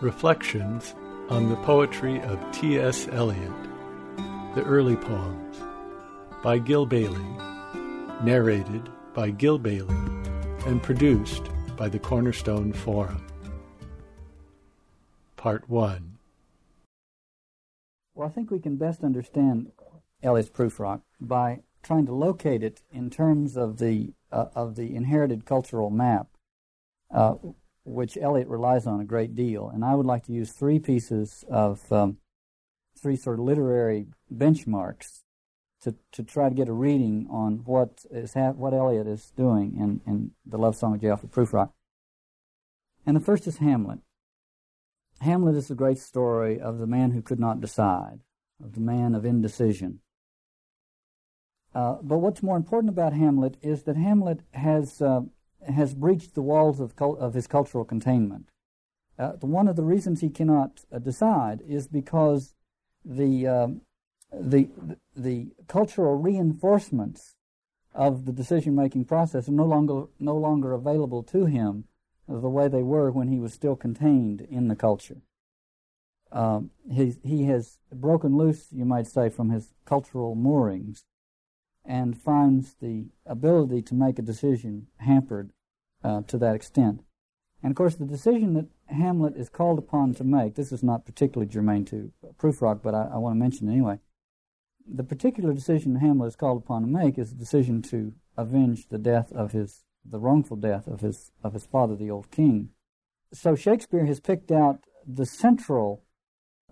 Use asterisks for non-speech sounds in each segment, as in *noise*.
Reflections on the Poetry of T.S. Eliot, The Early Poems, by Gil Bailey, narrated by Gil Bailey, and produced by the Cornerstone Forum. Part 1 Well, I think we can best understand Eliot's Prufrock by trying to locate it in terms of the uh, of the inherited cultural map, uh, which Eliot relies on a great deal. And I would like to use three pieces of um, three sort of literary benchmarks to to try to get a reading on what is ha- what Eliot is doing in in the Love Song of J. Alfred Prufrock. And the first is Hamlet. Hamlet is the great story of the man who could not decide, of the man of indecision. Uh, but what's more important about Hamlet is that Hamlet has uh, has breached the walls of cult- of his cultural containment. Uh, one of the reasons he cannot uh, decide is because the, um, the the cultural reinforcements of the decision making process are no longer no longer available to him the way they were when he was still contained in the culture. Um, he he has broken loose, you might say, from his cultural moorings and finds the ability to make a decision hampered uh, to that extent. And of course, the decision that Hamlet is called upon to make, this is not particularly germane to Prufrock, but I, I want to mention it anyway. The particular decision Hamlet is called upon to make is the decision to avenge the death of his, the wrongful death of his, of his father, the old king. So Shakespeare has picked out the central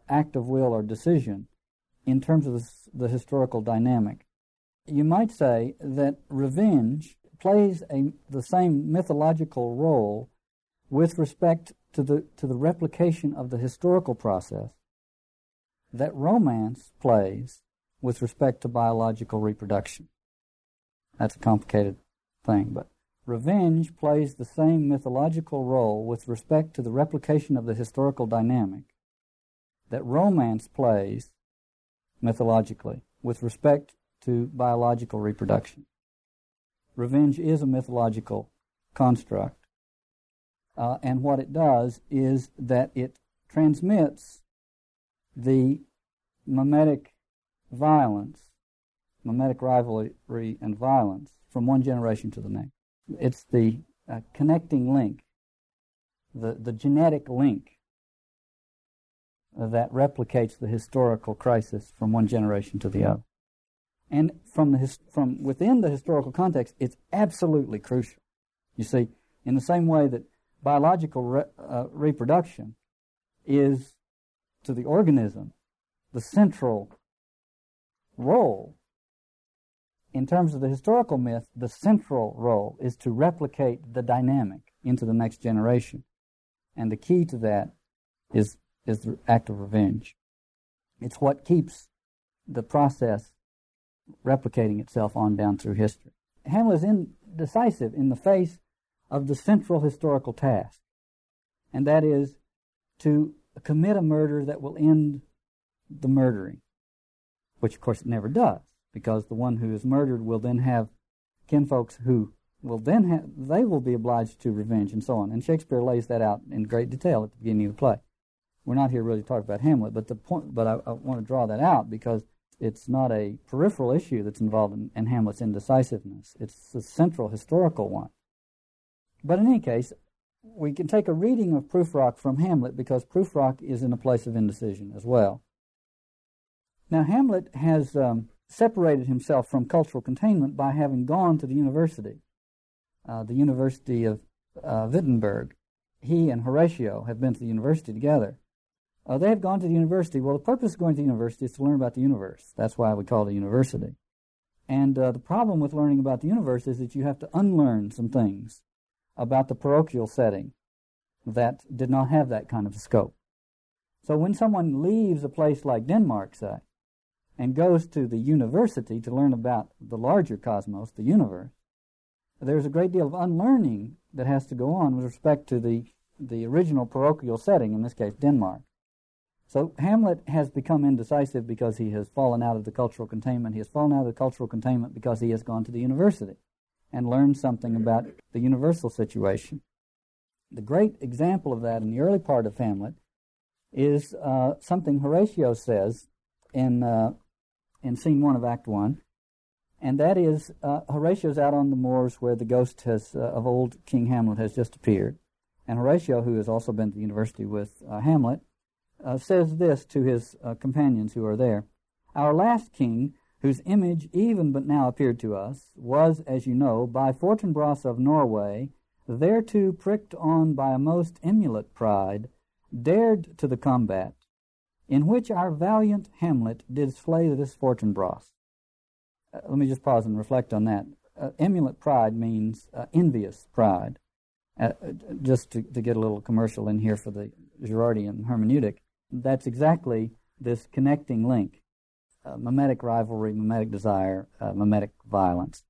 act of will or decision in terms of the, the historical dynamic you might say that revenge plays a, the same mythological role with respect to the, to the replication of the historical process that romance plays with respect to biological reproduction. That's a complicated thing, but revenge plays the same mythological role with respect to the replication of the historical dynamic that romance plays mythologically with respect to biological reproduction. Revenge is a mythological construct, uh, and what it does is that it transmits the mimetic violence, mimetic rivalry and violence from one generation to the next. It's the uh, connecting link, the, the genetic link that replicates the historical crisis from one generation to the other. And from, the, from within the historical context, it's absolutely crucial. You see, in the same way that biological re, uh, reproduction is to the organism the central role, in terms of the historical myth, the central role is to replicate the dynamic into the next generation. And the key to that is, is the act of revenge. It's what keeps the process replicating itself on down through history. Hamlet is indecisive in the face of the central historical task, and that is to commit a murder that will end the murdering, which of course it never does, because the one who is murdered will then have kinfolks who will then have, they will be obliged to revenge and so on. And Shakespeare lays that out in great detail at the beginning of the play. We're not here really to talk about Hamlet, but the point, but I, I want to draw that out because it's not a peripheral issue that's involved in, in Hamlet's indecisiveness. It's a central historical one. But in any case, we can take a reading of Prufrock from Hamlet because Prufrock is in a place of indecision as well. Now, Hamlet has um, separated himself from cultural containment by having gone to the university, uh, the University of uh, Wittenberg. He and Horatio have been to the university together. Uh, they have gone to the university. Well, the purpose of going to the university is to learn about the universe. That's why we call it a university. And uh, the problem with learning about the universe is that you have to unlearn some things about the parochial setting that did not have that kind of scope. So when someone leaves a place like Denmark, say, and goes to the university to learn about the larger cosmos, the universe, there's a great deal of unlearning that has to go on with respect to the, the original parochial setting, in this case, Denmark. So Hamlet has become indecisive because he has fallen out of the cultural containment. He has fallen out of the cultural containment because he has gone to the university and learned something about the universal situation. The great example of that in the early part of Hamlet is uh, something Horatio says in uh, in scene one of Act One, and that is uh, Horatio's out on the moors where the ghost has uh, of old King Hamlet has just appeared, and Horatio, who has also been to the university with uh, Hamlet, uh, says this to his companions who are there: "Our last king." Whose image even but now appeared to us, was, as you know, by Fortinbras of Norway, thereto pricked on by a most emulate pride, dared to the combat, in which our valiant Hamlet did slay this Fortinbras. Uh, let me just pause and reflect on that. Uh, emulate pride means uh, envious pride. Uh, uh, just to, to, get a little commercial in here for the Girardian hermeneutic, that's exactly this connecting link. Uh, mimetic rivalry, mimetic desire, mimetic violence,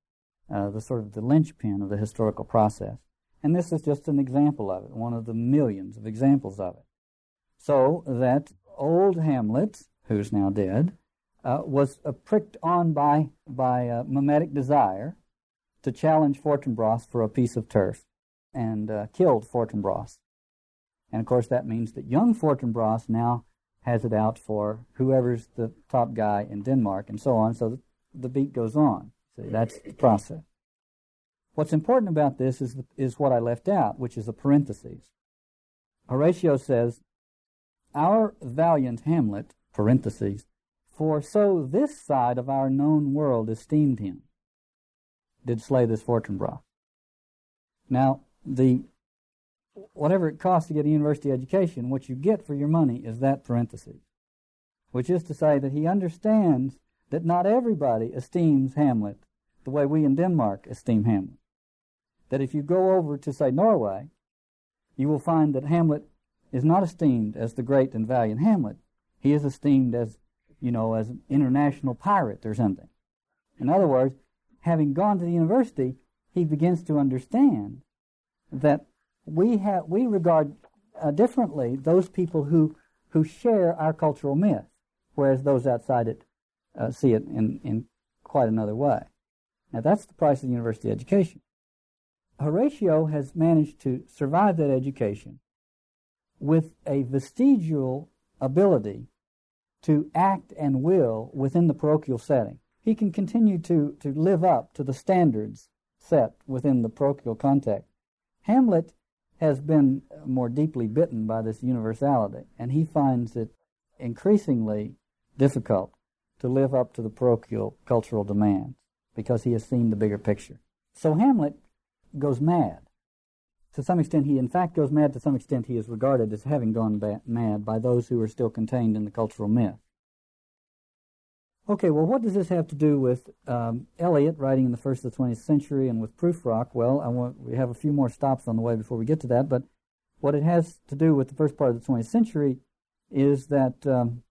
the sort of the linchpin of the historical process. And this is just an example of it, one of the millions of examples of it. So that old Hamlet, who's now dead, uh, was uh, pricked on by, by uh, mimetic desire to challenge Fortinbras for a piece of turf and uh, killed Fortinbras. And of course, that means that young Fortinbras now has it out for whoever's the top guy in Denmark and so on. So the, the beat goes on. See, that's the process. What's important about this is, is what I left out, which is the parentheses. Horatio says, Our valiant Hamlet, parentheses, for so this side of our known world esteemed him, did slay this Fortinbras. Now, the whatever it costs to get a university education, what you get for your money is that parenthesis, which is to say that he understands that not everybody esteems Hamlet the way we in Denmark esteem Hamlet. That if you go over to, say, Norway, you will find that Hamlet is not esteemed as the great and valiant Hamlet. He is esteemed as, you know, as an international pirate or something. In other words, having gone to the university, he begins to understand that we have we regard uh, differently those people who who share our cultural myth, whereas those outside it uh, see it in in quite another way. Now that's the price of university education. Horatio has managed to survive that education with a vestigial ability to act and will within the parochial setting. He can continue to, to live up to the standards set within the parochial context. Hamlet has been more deeply bitten by this universality, and he finds it increasingly difficult to live up to the parochial cultural demands because he has seen the bigger picture. So Hamlet goes mad. To some extent, he in fact goes mad. To some extent, he is regarded as having gone mad by those who are still contained in the cultural myth. Okay, well, what does this have to do with um, Eliot writing in the first of the 20th century and with Prufrock? Well, I want, we have a few more stops on the way before we get to that, but what it has to do with the first part of the 20th century is that um,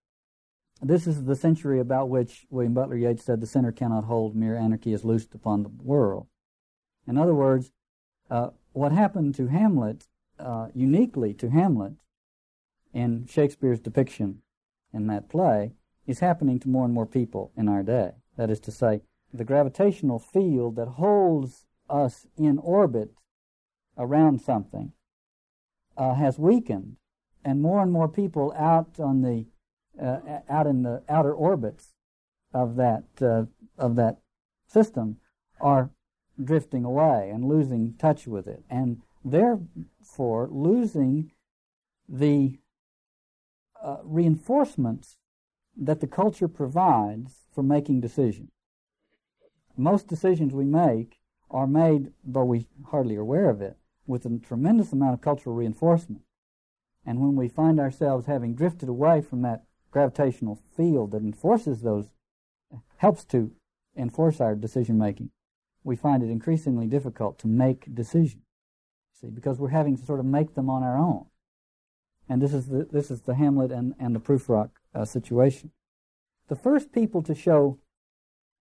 this is the century about which William Butler Yeats said the center cannot hold, mere anarchy is loosed upon the world. In other words, uh, what happened to Hamlet, uh, uniquely to Hamlet, in Shakespeare's depiction in that play, is happening to more and more people in our day. That is to say, the gravitational field that holds us in orbit around something uh, has weakened, and more and more people out on the uh, out in the outer orbits of that uh, of that system are drifting away and losing touch with it, and therefore losing the uh, reinforcements that the culture provides for making decisions. Most decisions we make are made, though we hardly are aware of it, with a tremendous amount of cultural reinforcement. And when we find ourselves having drifted away from that gravitational field that enforces those, helps to enforce our decision making, we find it increasingly difficult to make decisions. See, because we're having to sort of make them on our own. And this is the, this is the Hamlet and, and the Prufrock uh, situation. The first people to show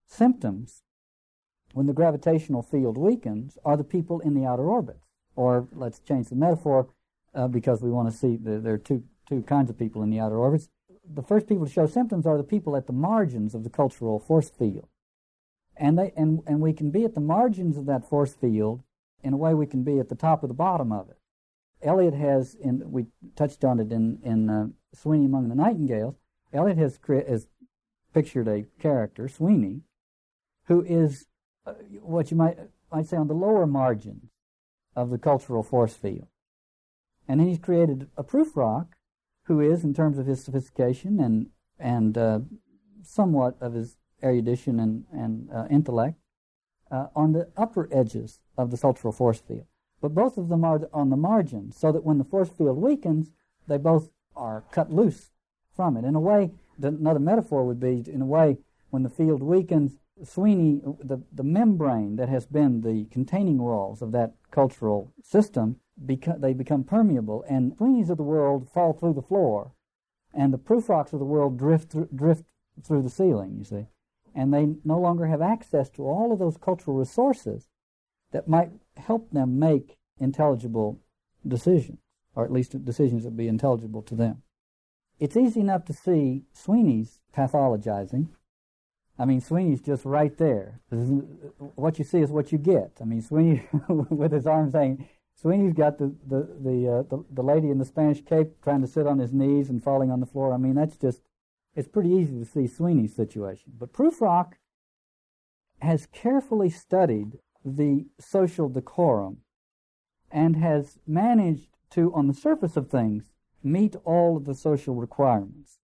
symptoms when the gravitational field weakens are the people in the outer orbits. Or let's change the metaphor uh, because we want to see the, there are two, two kinds of people in the outer orbits. The first people to show symptoms are the people at the margins of the cultural force field and they and and we can be at the margins of that force field in a way we can be at the top or the bottom of it. Eliot has, in we touched on it in in uh, Sweeney Among the Nightingales, Eliot has, has pictured a character, Sweeney, who is uh, what you might, might say on the lower margins of the cultural force field. And then he's created a Prufrock, who is, in terms of his sophistication and, and uh, somewhat of his erudition and, and uh, intellect, uh, on the upper edges of the cultural force field. But both of them are on the margin, so that when the force field weakens, they both are cut loose from it. In a way, another metaphor would be, in a way, when the field weakens, Sweeney, the, the membrane that has been the containing walls of that cultural system, beca- they become permeable, and Sweeneys of the world fall through the floor, and the Prufrocks of the world drift, th- drift through the ceiling, you see. And they no longer have access to all of those cultural resources that might help them make intelligible decisions, or at least decisions that be intelligible to them. It's easy enough to see Sweeney's pathologizing. I mean, Sweeney's just right there. What you see is what you get. I mean, Sweeney, *laughs* with his arm saying, Sweeney's got the the the, uh, the, the lady in the Spanish cape trying to sit on his knees and falling on the floor. I mean, that's just it's pretty easy to see Sweeney's situation. But Prufrock has carefully studied the social decorum and has managed to, on the surface of things, meet all of the social requirements.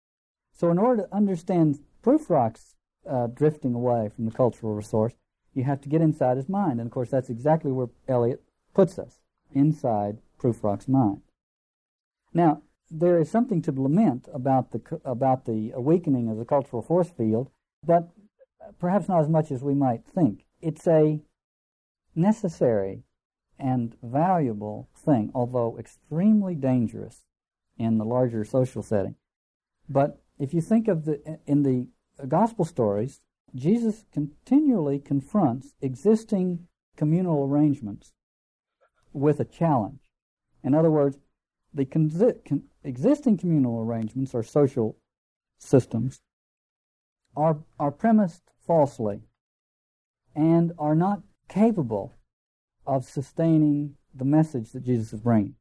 So, in order to understand Prufrock's uh, drifting away from the cultural resource, you have to get inside his mind. And of course, that's exactly where Eliot puts us inside Prufrock's mind. Now, there is something to lament about the about the weakening of the cultural force field, but perhaps not as much as we might think. It's a necessary and valuable thing, although extremely dangerous in the larger social setting. But if you think of the in the gospel stories, Jesus continually confronts existing communal arrangements with a challenge. In other words, the con- con- existing communal arrangements or social systems are, are premised falsely and are not capable of sustaining the message that Jesus is bringing.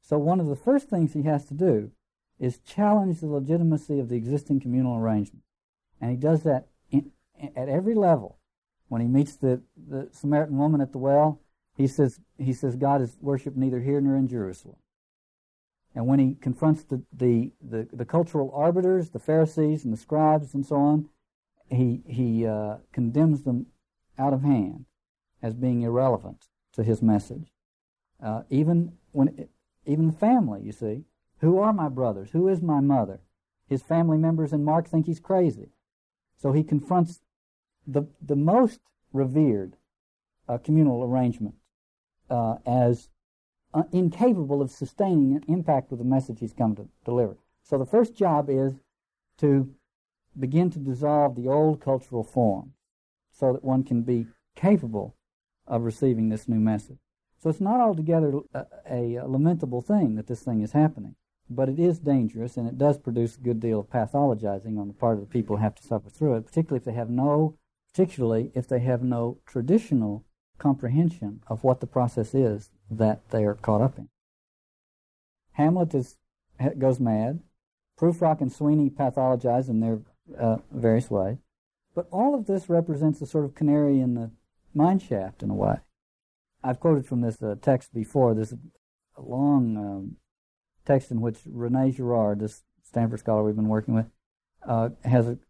So, one of the first things he has to do is challenge the legitimacy of the existing communal arrangement. And he does that in, at every level. When he meets the, the Samaritan woman at the well, he says, he says God is worshipped neither here nor in Jerusalem. And when he confronts the, the, the, the cultural arbiters, the Pharisees and the scribes and so on, he, he uh, condemns them out of hand as being irrelevant to his message. Uh, even when, even the family, you see, who are my brothers? Who is my mother? His family members in Mark think he's crazy. So he confronts the, the most revered uh, communal arrangement uh, as uh, incapable of sustaining an impact with the message he's come to deliver. So the first job is to begin to dissolve the old cultural form so that one can be capable of receiving this new message. So it's not altogether a, a, lamentable thing that this thing is happening, but it is dangerous and it does produce a good deal of pathologizing on the part of the people who have to suffer through it, particularly if they have no, particularly if they have no traditional comprehension of what the process is that they are caught up in. Hamlet is, goes mad. Prufrock and Sweeney pathologize in their uh, various ways. But all of this represents a sort of canary in the mine shaft in a way. I've quoted from this uh, text before. A long um, text in which Rene Girard, this Stanford scholar we've been working with, uh, has an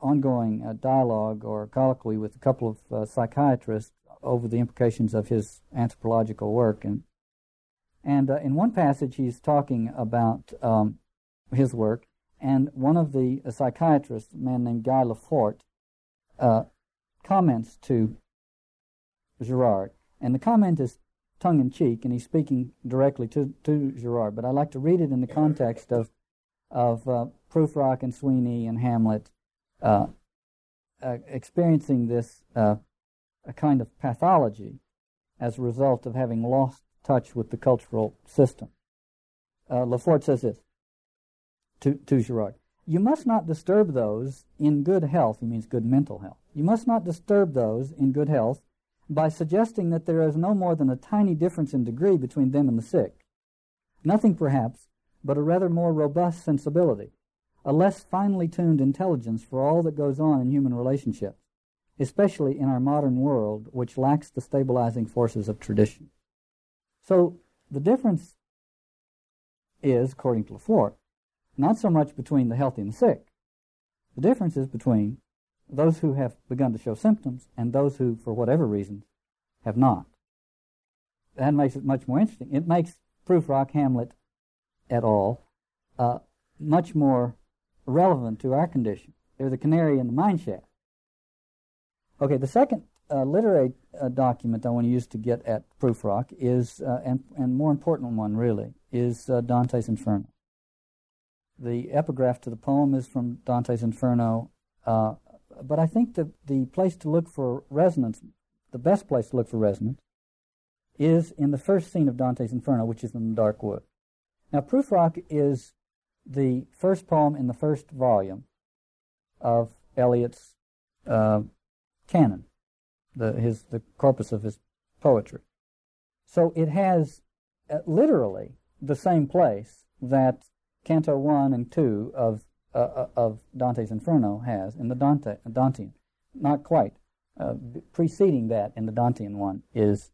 ongoing uh, dialogue or colloquy with a couple of uh, psychiatrists over the implications of his anthropological work. And, and uh, in one passage, he's talking about um, his work, and one of the uh, psychiatrists, a man named Guy Lefort, uh, comments to Girard. And the comment is tongue in cheek, and he's speaking directly to, to Girard. But I like to read it in the context of, of uh, and Sweeney and Hamlet uh, uh, experiencing this uh, a kind of pathology as a result of having lost touch with the cultural system. Uh, Lefort says this to, to Girard. You must not disturb those in good health, he means good mental health. You must not disturb those in good health by suggesting that there is no more than a tiny difference in degree between them and the sick. Nothing, perhaps, but a rather more robust sensibility, a less finely tuned intelligence for all that goes on in human relationships, especially in our modern world, which lacks the stabilizing forces of tradition. So the difference is, according to Lefort, not so much between the healthy and the sick. The difference is between those who have begun to show symptoms and those who, for whatever reason, have not. That makes it much more interesting. It makes Prufrock Hamlet, et al. Uh, much more relevant to our condition. They're the canary in the mine shaft. Okay, the second uh, literary uh, document I want to use to get at Prufrock is, uh, and, and more important one really, is uh, Dante's Inferno. The epigraph to the poem is from Dante's Inferno, uh, but I think that the place to look for resonance, the best place to look for resonance, is in the first scene of Dante's Inferno, which is in the dark wood. Now, Prufrock is the first poem in the first volume of Eliot's uh, canon, the, his, the corpus of his poetry. So it has uh, literally the same place that Canto 1 and 2 of, uh, uh of Dante's Inferno has in the Dante, Dantean. Not quite. Uh, preceding that in the Dantean one is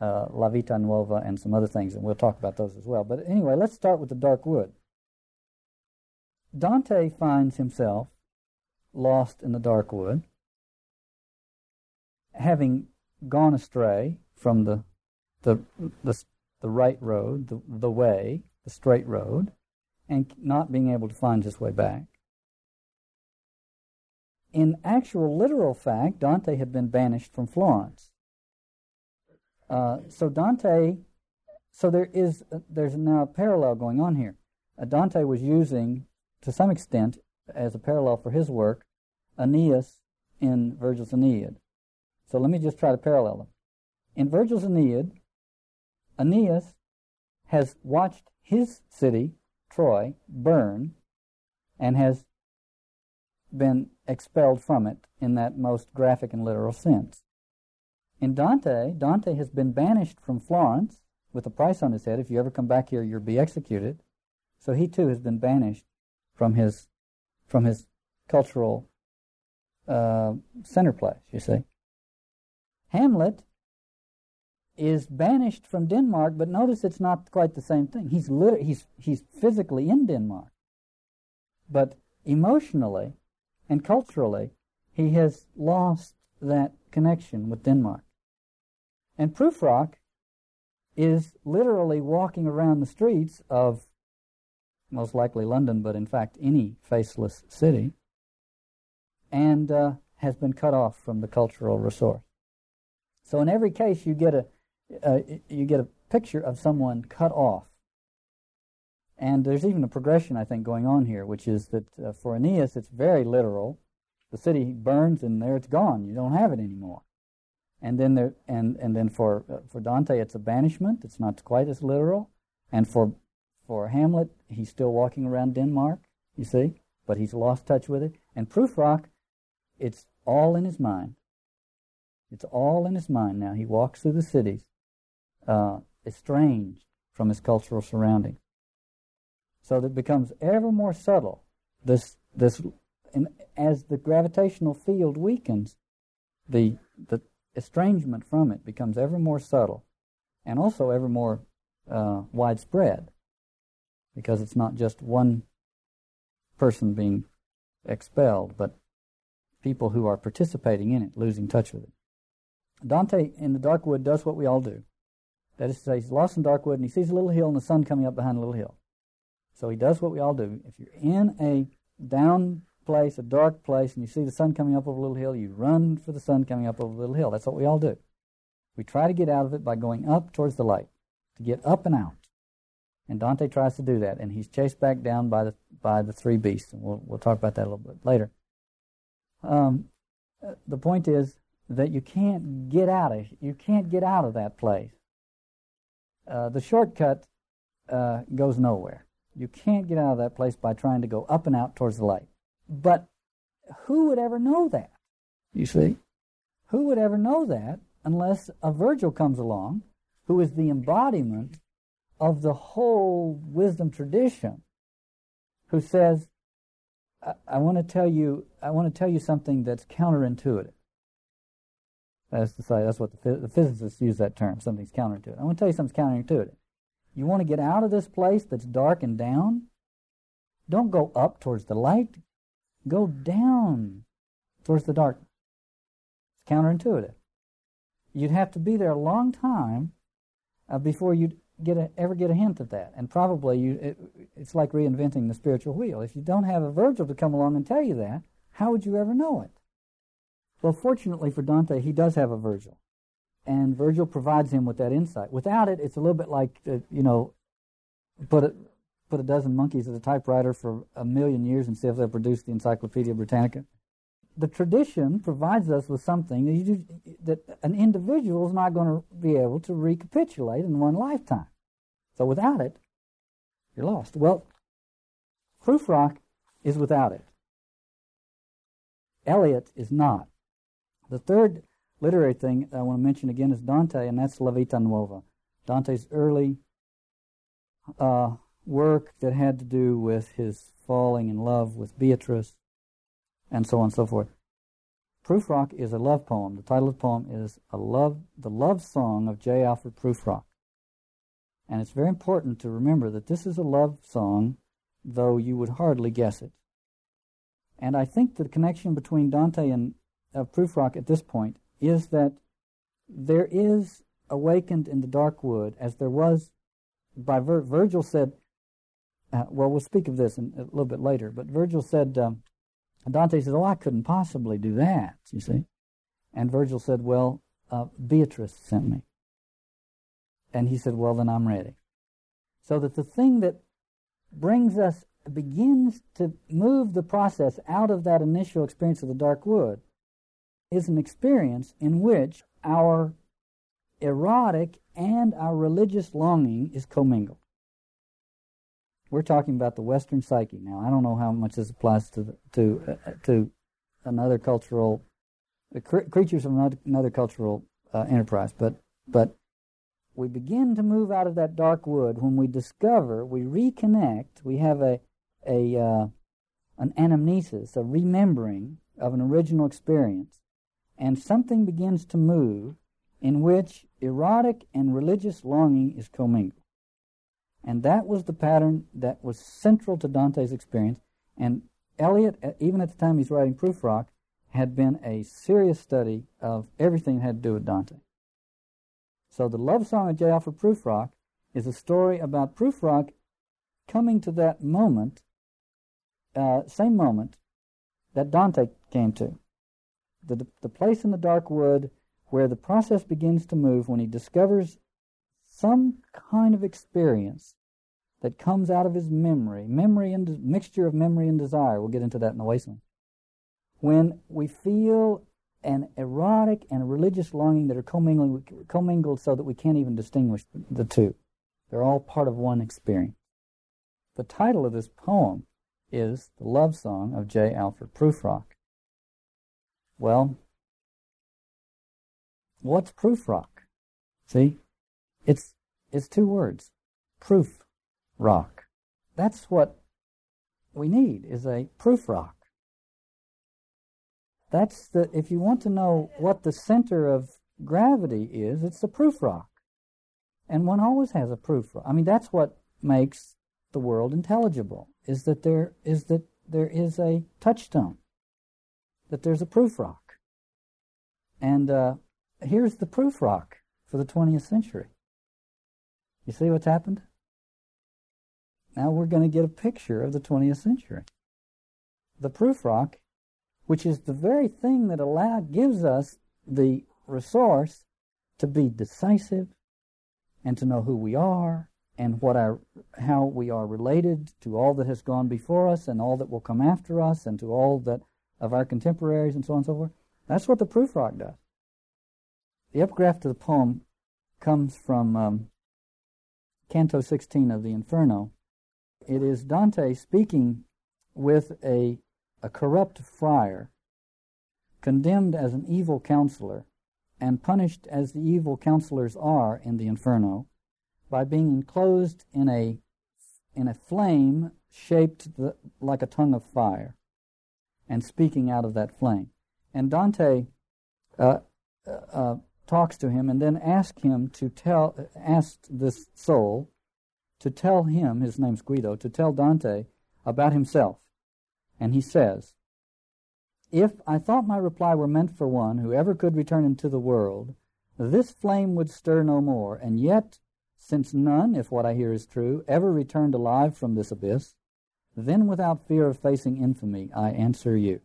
uh, La Vita Nuova and some other things, and we'll talk about those as well. But anyway, let's start with the Dark Wood. Dante finds himself lost in the dark wood, having gone astray from the the the, the right road, the, the way, the straight road, and not being able to find his way back. In actual literal fact, Dante had been banished from Florence. Uh, so Dante, so there is uh, there's now a parallel going on here. Uh, Dante was using, to some extent, as a parallel for his work, Aeneas in Virgil's Aeneid. So let me just try to parallel them. In Virgil's Aeneid, Aeneas has watched his city, Troy, burn, and has been expelled from it in that most graphic and literal sense. In Dante, Dante has been banished from Florence with a price on his head. If you ever come back here, you'll be executed. So he too has been banished from his from his cultural uh, center place. You see, Hamlet is banished from Denmark, but notice it's not quite the same thing. He's lit- he's he's physically in Denmark, but emotionally and culturally, he has lost that connection with Denmark. And Prufrock is literally walking around the streets of most likely London, but in fact any faceless city, and uh, has been cut off from the cultural resource. So in every case, you get a uh, you get a picture of someone cut off, and there's even a progression I think going on here, which is that uh, for Aeneas it's very literal. The city burns, and there it's gone. You don't have it anymore and then there and and then for uh, for Dante it's a banishment. It's not quite as literal, and for for Hamlet he's still walking around Denmark. You see, but he's lost touch with it. And Prufrock, it's all in his mind. It's all in his mind now. He walks through the cities, uh, estranged from his cultural surroundings. So that becomes ever more subtle. This this, and as the gravitational field weakens, the the estrangement from it becomes ever more subtle and also ever more uh, widespread because it's not just one person being expelled, but people who are participating in it losing touch with it. Dante in the dark wood does what we all do. That is to say, he's lost in dark wood and he sees a little hill and the sun coming up behind a little hill. So he does what we all do. If you're in a down place, a dark place, and you see the sun coming up over a little hill, you run for the sun coming up over a little hill. That's what we all do. We try to get out of it by going up towards the light, to get up and out. And Dante tries to do that, and he's chased back down by the by the three beasts, and we'll we'll talk about that a little bit later. Um, the point is that you can't get out of you can't get out of that place. Uh, the shortcut uh, goes nowhere. You can't get out of that place by trying to go up and out towards the light. But who would ever know that? You see? Who would ever know that unless a Virgil comes along who is the embodiment of the whole wisdom tradition who says, I, I want to tell you, I want to tell you something that's counterintuitive. That's to say, that's what the, the physicists use that term. Something's counterintuitive. I want to tell you something's counterintuitive. You want to get out of this place that's dark and down? Don't go up towards the light. Go down towards the dark. It's counterintuitive. You'd have to be there a long time uh, before you'd get a, ever get a hint of that. And probably you, it, it's like reinventing the spiritual wheel. If you don't have a Virgil to come along and tell you that, how would you ever know it? Well, fortunately for Dante, he does have a Virgil. And Virgil provides him with that insight. Without it, it's a little bit like, uh, you know, put a, put a dozen monkeys at a typewriter for a million years and see if they'll produce the Encyclopedia Britannica. The tradition provides us with something that, you, that an individual is not going to be able to recapitulate in one lifetime. So without it, you're lost. Well, Prufrock is without it. Eliot is not. The third literary thing I want to mention again is Dante, and that's La Vita Nuova. Dante's early uh, work that had to do with his falling in love with Beatrice, and so on and so forth. Prufrock is a love poem. The title of the poem is a love, the love song of J. Alfred Prufrock. And it's very important to remember that this is a love song, though you would hardly guess it. And I think the connection between Dante and uh, Rock at this point is that there is awakened in the dark wood, as there was by Vir- Virgil said, uh, well, we'll speak of this in, a little bit later, but Virgil said, um, Dante said, oh, I couldn't possibly do that, you see. And Virgil said, well, uh, Beatrice sent me. And he said, well, then I'm ready. So that the thing that brings us, begins to move the process out of that initial experience of the dark wood is an experience in which our erotic and our religious longing is commingled. We're talking about the Western psyche now. I don't know how much this applies to to uh, to another cultural uh, cr- creatures of another, another cultural uh, enterprise, but but we begin to move out of that dark wood when we discover, we reconnect, we have a a uh, an anamnesis, a remembering of an original experience, and something begins to move in which erotic and religious longing is commingled. And that was the pattern that was central to Dante's experience. And Eliot, even at the time he's writing Prufrock, had been a serious study of everything that had to do with Dante. So the love song of J. Alfred Prufrock is a story about Prufrock coming to that moment, uh, same moment that Dante came to. The, the place in the dark wood where the process begins to move when he discovers some kind of experience that comes out of his memory, memory and de- mixture of memory and desire. We'll get into that in the wasteland. When we feel an erotic and a religious longing that are commingled, commingled so that we can't even distinguish the two. They're all part of one experience. The title of this poem is The Love Song of J. Alfred Prufrock. Well, What's proof rock? See? It's it's two words. Proof rock. That's what we need is a proof rock. That's the if you want to know what the center of gravity is, it's a proof rock. And one always has a proof rock. I mean that's what makes the world intelligible is that there is that there is a touchstone. That there's a proof rock. And uh, here's the proof rock for the 20th century. You see what's happened? Now we're going to get a picture of the 20th century. The proof rock, which is the very thing that allow, gives us the resource to be decisive and to know who we are and what our, how we are related to all that has gone before us and all that will come after us and to all that of our contemporaries and so on and so forth. That's what the proof rock does. The epigraph to the poem comes from um, Canto 16 of the Inferno. It is Dante speaking with a, a corrupt friar, condemned as an evil counselor, and punished as the evil counselors are in the Inferno, by being enclosed in a in a flame shaped the, like a tongue of fire and speaking out of that flame. And Dante uh, uh, uh talks to him and then asks him to tell, asked this soul to tell him, his name's Guido, to tell Dante about himself. And he says, If I thought my reply were meant for one who ever could return into the world, this flame would stir no more, and yet, since none, if what I hear is true, ever returned alive from this abyss, then without fear of facing infamy, I answer you.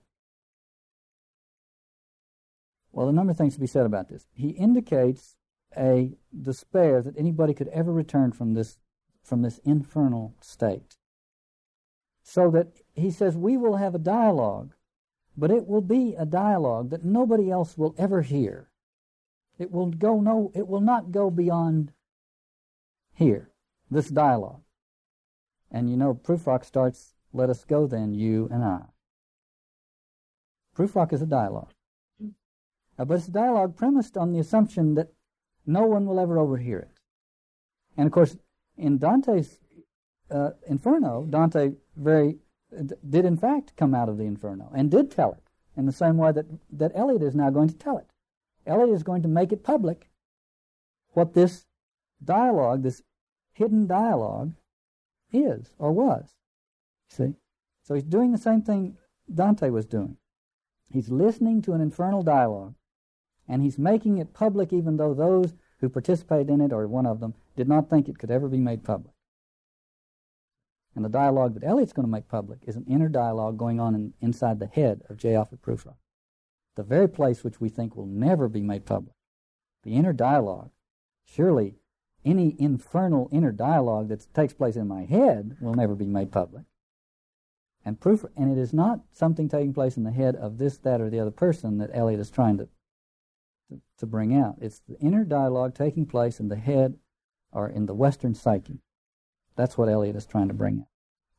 Well, a number of things to be said about this. He indicates a despair that anybody could ever return from this from this infernal state. So that he says we will have a dialogue, but it will be a dialogue that nobody else will ever hear. It will go no it will not go beyond here, this dialogue. And you know, Prufrock starts, let us go then, you and I. Prufrock is a dialogue. Uh, but it's a dialogue premised on the assumption that no one will ever overhear it. And of course, in Dante's uh, Inferno, Dante very did in fact come out of the Inferno and did tell it in the same way that, that Eliot is now going to tell it. Eliot is going to make it public what this dialogue, this hidden dialogue, is or was. See? So he's doing the same thing Dante was doing. He's listening to an infernal dialogue and he's making it public even though those who participated in it, or one of them, did not think it could ever be made public. And the dialogue that Eliot's going to make public is an inner dialogue going on in, inside the head of J. Alfred Prufrock, the very place which we think will never be made public. The inner dialogue, surely any infernal inner dialogue that takes place in my head will never be made public. And proof, and it is not something taking place in the head of this, that, or the other person that Eliot is trying to to, to bring out. It's the inner dialogue taking place in the head or in the Western psyche. That's what Eliot is trying to bring out.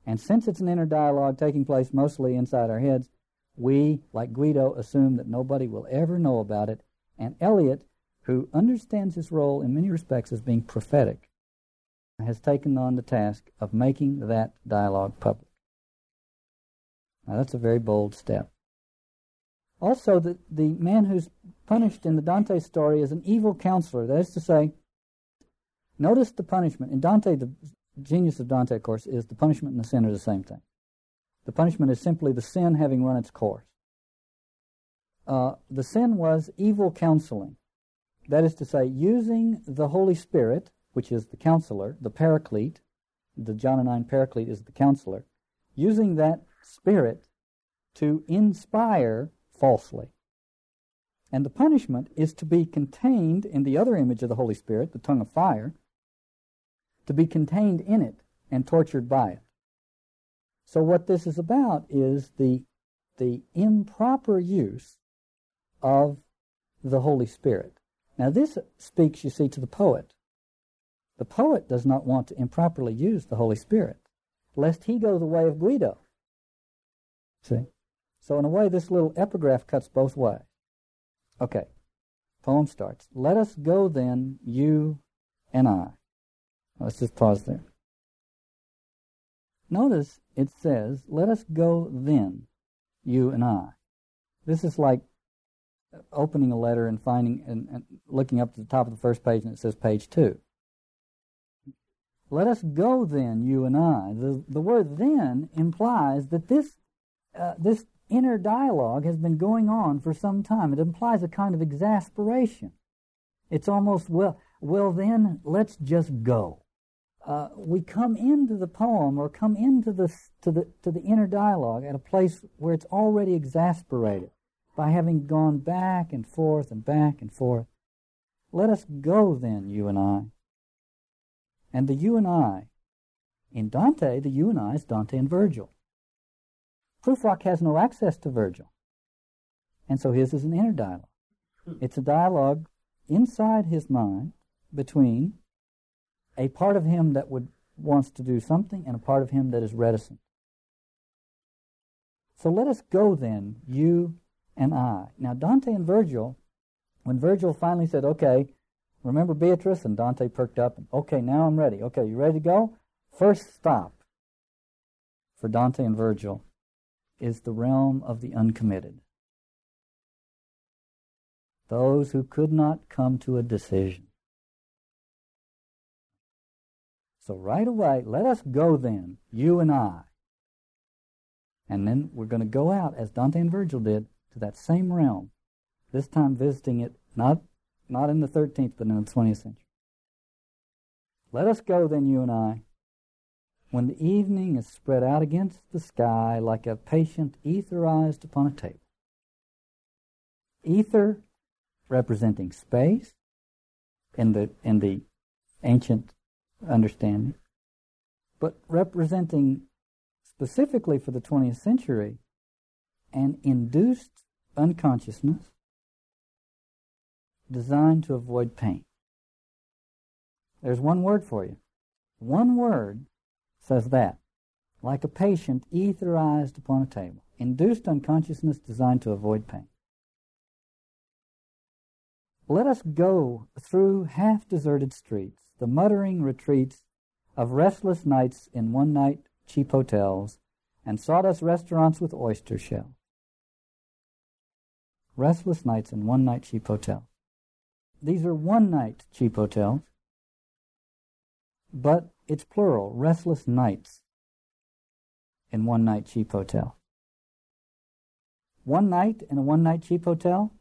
And since it's an inner dialogue taking place mostly inside our heads, we, like Guido, assume that nobody will ever know about it. And Eliot, who understands his role in many respects as being prophetic, has taken on the task of making that dialogue public. Now, that's a very bold step. Also, the, the man who's punished in the Dante story is an evil counselor. That is to say, notice the punishment. In Dante, the genius of Dante, of course, is the punishment and the sin are the same thing. The punishment is simply the sin having run its course. Uh, the sin was evil counseling. That is to say, using the Holy Spirit, which is the counselor, the paraclete, the Johannine paraclete is the counselor, using that spirit to inspire falsely. And the punishment is to be contained in the other image of the Holy Spirit, the tongue of fire, to be contained in it and tortured by it. So what this is about is the, the improper use of the Holy Spirit. Now this speaks, you see, to the poet. The poet does not want to improperly use the Holy Spirit, lest he go the way of Guido. See? So in a way, this little epigraph cuts both ways. Okay, poem starts. Let us go then, you and I. Let's just pause there. Notice it says, let us go then, you and I. This is like opening a letter and finding and, and looking up to the top of the first page and it says page two. Let us go then, you and I. The, the word then implies that this, uh, this inner dialogue has been going on for some time. It implies a kind of exasperation. It's almost, well, well then, let's just go. Uh, we come into the poem or come into the, to, the, to the inner dialogue at a place where it's already exasperated by having gone back and forth and back and forth. Let us go then, you and I. And the you and I, in Dante, the you and I is Dante and Virgil. Prufrock has no access to Virgil. And so his is an inner dialogue. It's a dialogue inside his mind between a part of him that would wants to do something and a part of him that is reticent. So let us go then, you and I. Now Dante and Virgil, when Virgil finally said, okay, Remember Beatrice? And Dante perked up. Okay, now I'm ready. Okay, you ready to go? First stop for Dante and Virgil is the realm of the uncommitted. Those who could not come to a decision. So right away, let us go then, you and I. And then we're going to go out, as Dante and Virgil did, that same realm, this time visiting it not, not in the 13th, but in the 20th century. Let us go then, you and I, when the evening is spread out against the sky like a patient etherized upon a table. Ether representing space in the in the ancient understanding, but representing specifically for the 20th century an induced unconsciousness designed to avoid pain. There's one word for you. One word says that. Like a patient etherized upon a table. Induced unconsciousness designed to avoid pain. Let us go through half deserted streets, the muttering retreats of restless nights in one night cheap hotels and sawdust restaurants with oyster shells. Restless nights in one night cheap hotels. These are one night cheap hotels, but it's plural, restless nights in one night cheap hotel. One night in a one night cheap hotel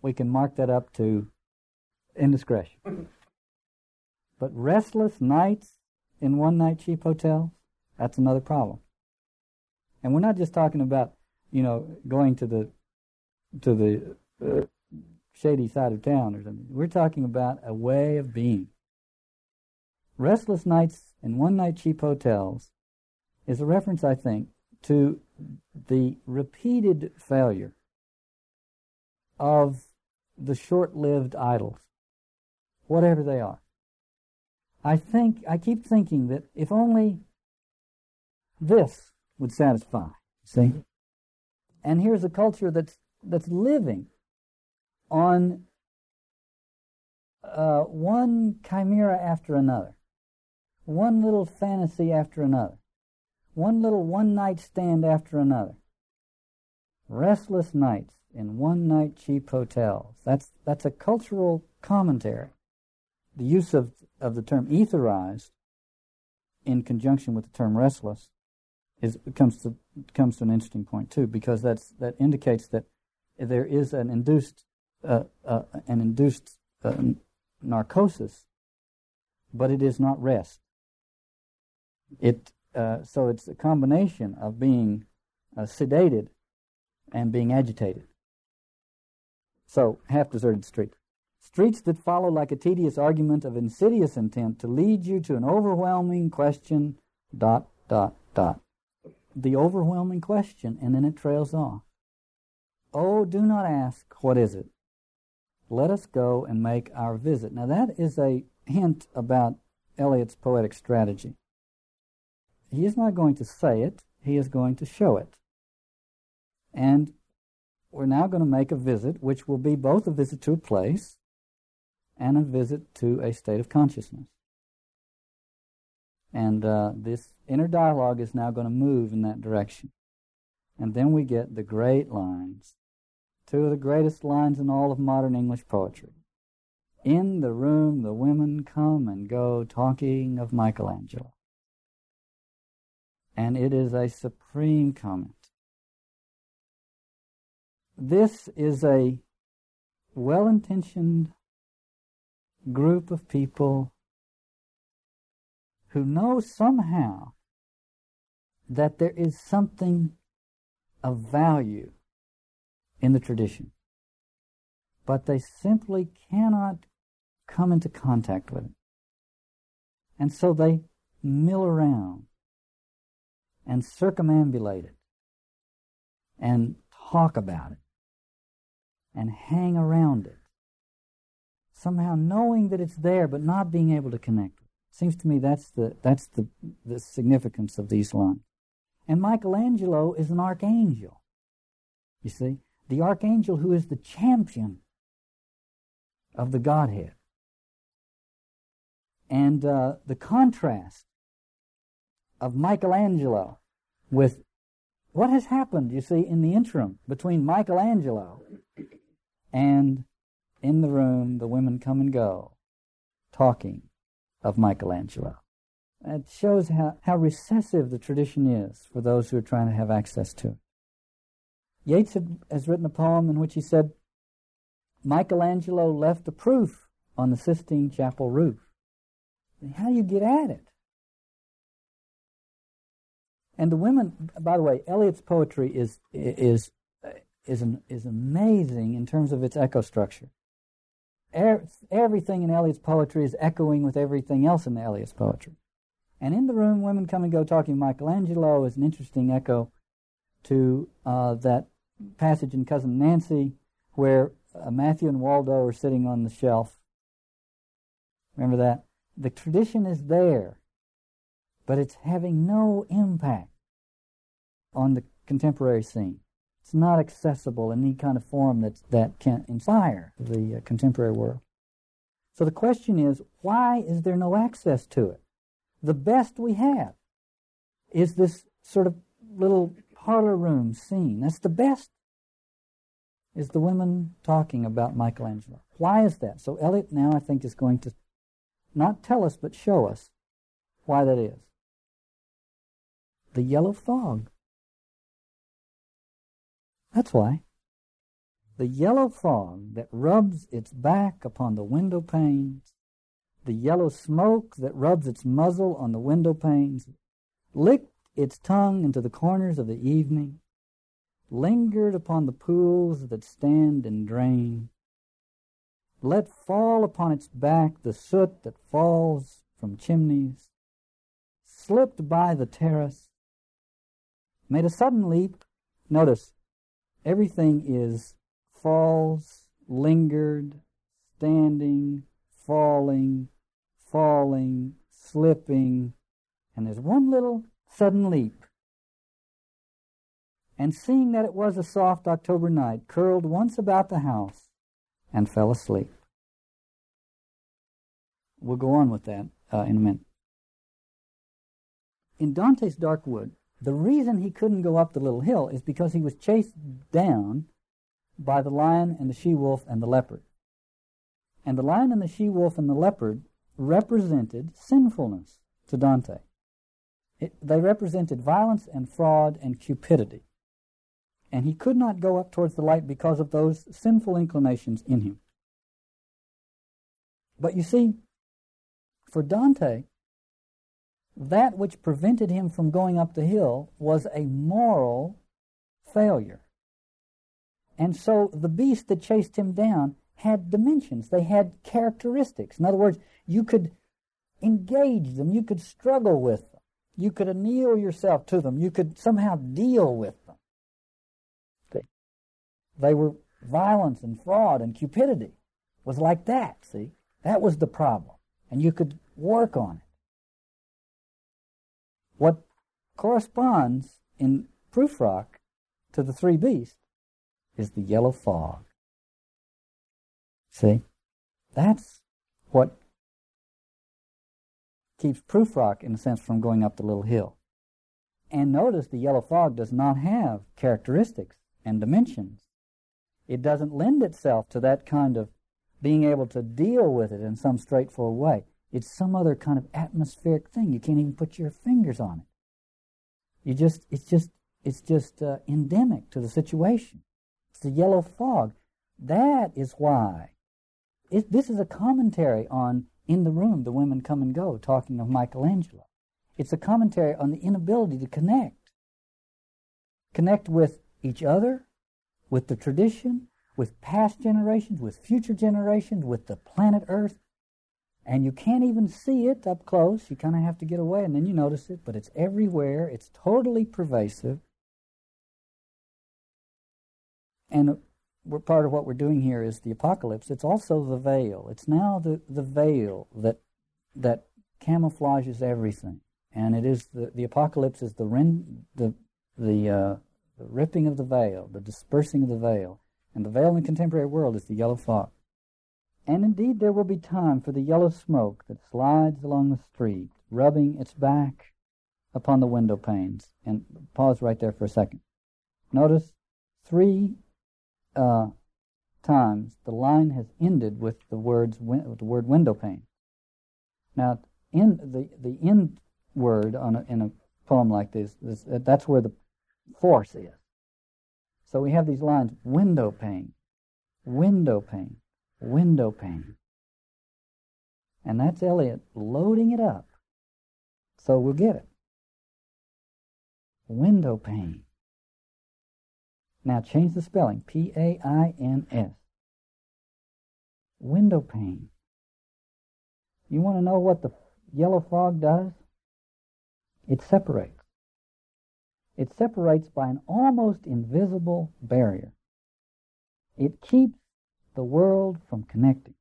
we can mark that up to indiscretion. *laughs* but restless nights in one night cheap hotels, that's another problem. And we're not just talking about, you know, going to the to the uh, shady side of town or something. We're talking about a way of being. Restless nights in one night cheap hotels is a reference, I think, to the repeated failure of the short-lived idols, whatever they are. I think I keep thinking that if only this would satisfy. See, and here's a culture that's that's living on uh, one chimera after another, one little fantasy after another, one little one night stand after another. Restless nights, in one night cheap hotels. That's, that's a cultural commentary. The use of, of the term etherized in conjunction with the term restless is, comes, to, comes to an interesting point too, because that's, that indicates that there is an induced, uh, uh, an induced uh, narcosis, but it is not rest. It, uh, so it's a combination of being uh, sedated and being agitated. So, half deserted street. Streets that follow like a tedious argument of insidious intent to lead you to an overwhelming question, dot, dot, dot. The overwhelming question, and then it trails off. Oh, do not ask, what is it? Let us go and make our visit. Now, that is a hint about Eliot's poetic strategy. He is not going to say it, he is going to show it. And we're now going to make a visit, which will be both a visit to a place and a visit to a state of consciousness. And uh, this inner dialogue is now going to move in that direction. And then we get the great lines, two of the greatest lines in all of modern English poetry. In the room the women come and go talking of Michelangelo. And it is a supreme comment this is a well intentioned group of people who know somehow that there is something of value in the tradition, but they simply cannot come into contact with it. And so they mill around and circumambulate it and talk about it and hang around it. Somehow knowing that it's there but not being able to connect. With it seems to me that's the that's the, the significance of these lines. And Michelangelo is an archangel. You see? The archangel who is the champion of the Godhead. And uh, the contrast of Michelangelo with what has happened, you see, in the interim between Michelangelo and in the room the women come and go talking of Michelangelo. It shows how, how recessive the tradition is for those who are trying to have access to it. Yeats had, has written a poem in which he said, Michelangelo left a proof on the Sistine Chapel roof. How do you get at it? And the women, by the way, Eliot's poetry is is is is amazing in terms of its echo structure. Er, everything in Eliot's poetry is echoing with everything else in Eliot's poetry. And in the room, women come and go talking Michelangelo is an interesting echo to uh, that passage in Cousin Nancy where uh, Matthew and Waldo are sitting on the shelf. Remember that? The tradition is there, but it's having no impact on the contemporary scene. It's not accessible in any kind of form that, that can inspire the uh, contemporary world. So the question is, why is there no access to it? The best we have is this sort of little parlor room scene. That's the best is the women talking about Michelangelo. Why is that? So Eliot now, I think, is going to not tell us, but show us why that is. The yellow fog. That's why. The yellow fog that rubs its back upon the window panes, the yellow smoke that rubs its muzzle on the window panes, licked its tongue into the corners of the evening, lingered upon the pools that stand and drain. Let fall upon its back the soot that falls from chimneys, slipped by the terrace, made a sudden leap. Notice, everything is falls, lingered, standing, falling, falling, slipping, and there's one little sudden leap and seeing that it was a soft October night, curled once about the house and fell asleep. We'll go on with that uh, in a minute. In Dante's Dark Wood, the reason he couldn't go up the little hill is because he was chased down by the lion and the she wolf and the leopard. And the lion and the she wolf and the leopard represented sinfulness to Dante. It, they represented violence and fraud and cupidity and he could not go up towards the light because of those sinful inclinations in him. But you see, for Dante, that which prevented him from going up the hill was a moral failure. And so the beast that chased him down had dimensions, they had characteristics. In other words, you could engage them, you could struggle with them, you could anneal yourself to them, you could somehow deal with them. They were violence and fraud and cupidity. Was like that, see? That was the problem. And you could work on it. What corresponds in Prufrock to the three beasts is the yellow fog. See? That's what keeps Prufrock, in a sense, from going up the little hill. And notice the yellow fog does not have characteristics and dimensions it doesn't lend itself to that kind of being able to deal with it in some straightforward way. It's some other kind of atmospheric thing. You can't even put your fingers on it. You just, it's just, it's just uh, endemic to the situation. It's the yellow fog. That is why. It, this is a commentary on In the Room, the women come and go, talking of Michelangelo. It's a commentary on the inability to connect. Connect with each other, with the tradition, with past generations, with future generations, with the planet Earth. And you can't even see it up close. You kind of have to get away and then you notice it, but it's everywhere. It's totally pervasive. And part of what we're doing here is the apocalypse. It's also the veil. It's now the, the veil that, that camouflages everything. And it is the, the apocalypse is the, the, the uh, the ripping of the veil, the dispersing of the veil. And the veil in the contemporary world is the yellow fog. And indeed, there will be time for the yellow smoke that slides along the street, rubbing its back upon the window panes. And pause right there for a second. Notice three uh, times the line has ended with the words with the word window pane. Now, in the the end word on a, in a poem like this, this, that's where the force is. So we have these lines: window pane, window pane, window pane, and that's Eliot loading it up. So we'll get it. Window pane. Now change the spelling. P A I N S. Window pane. You want to know what the yellow fog does? It separates. It separates by an almost invisible barrier. It keeps the world from connecting.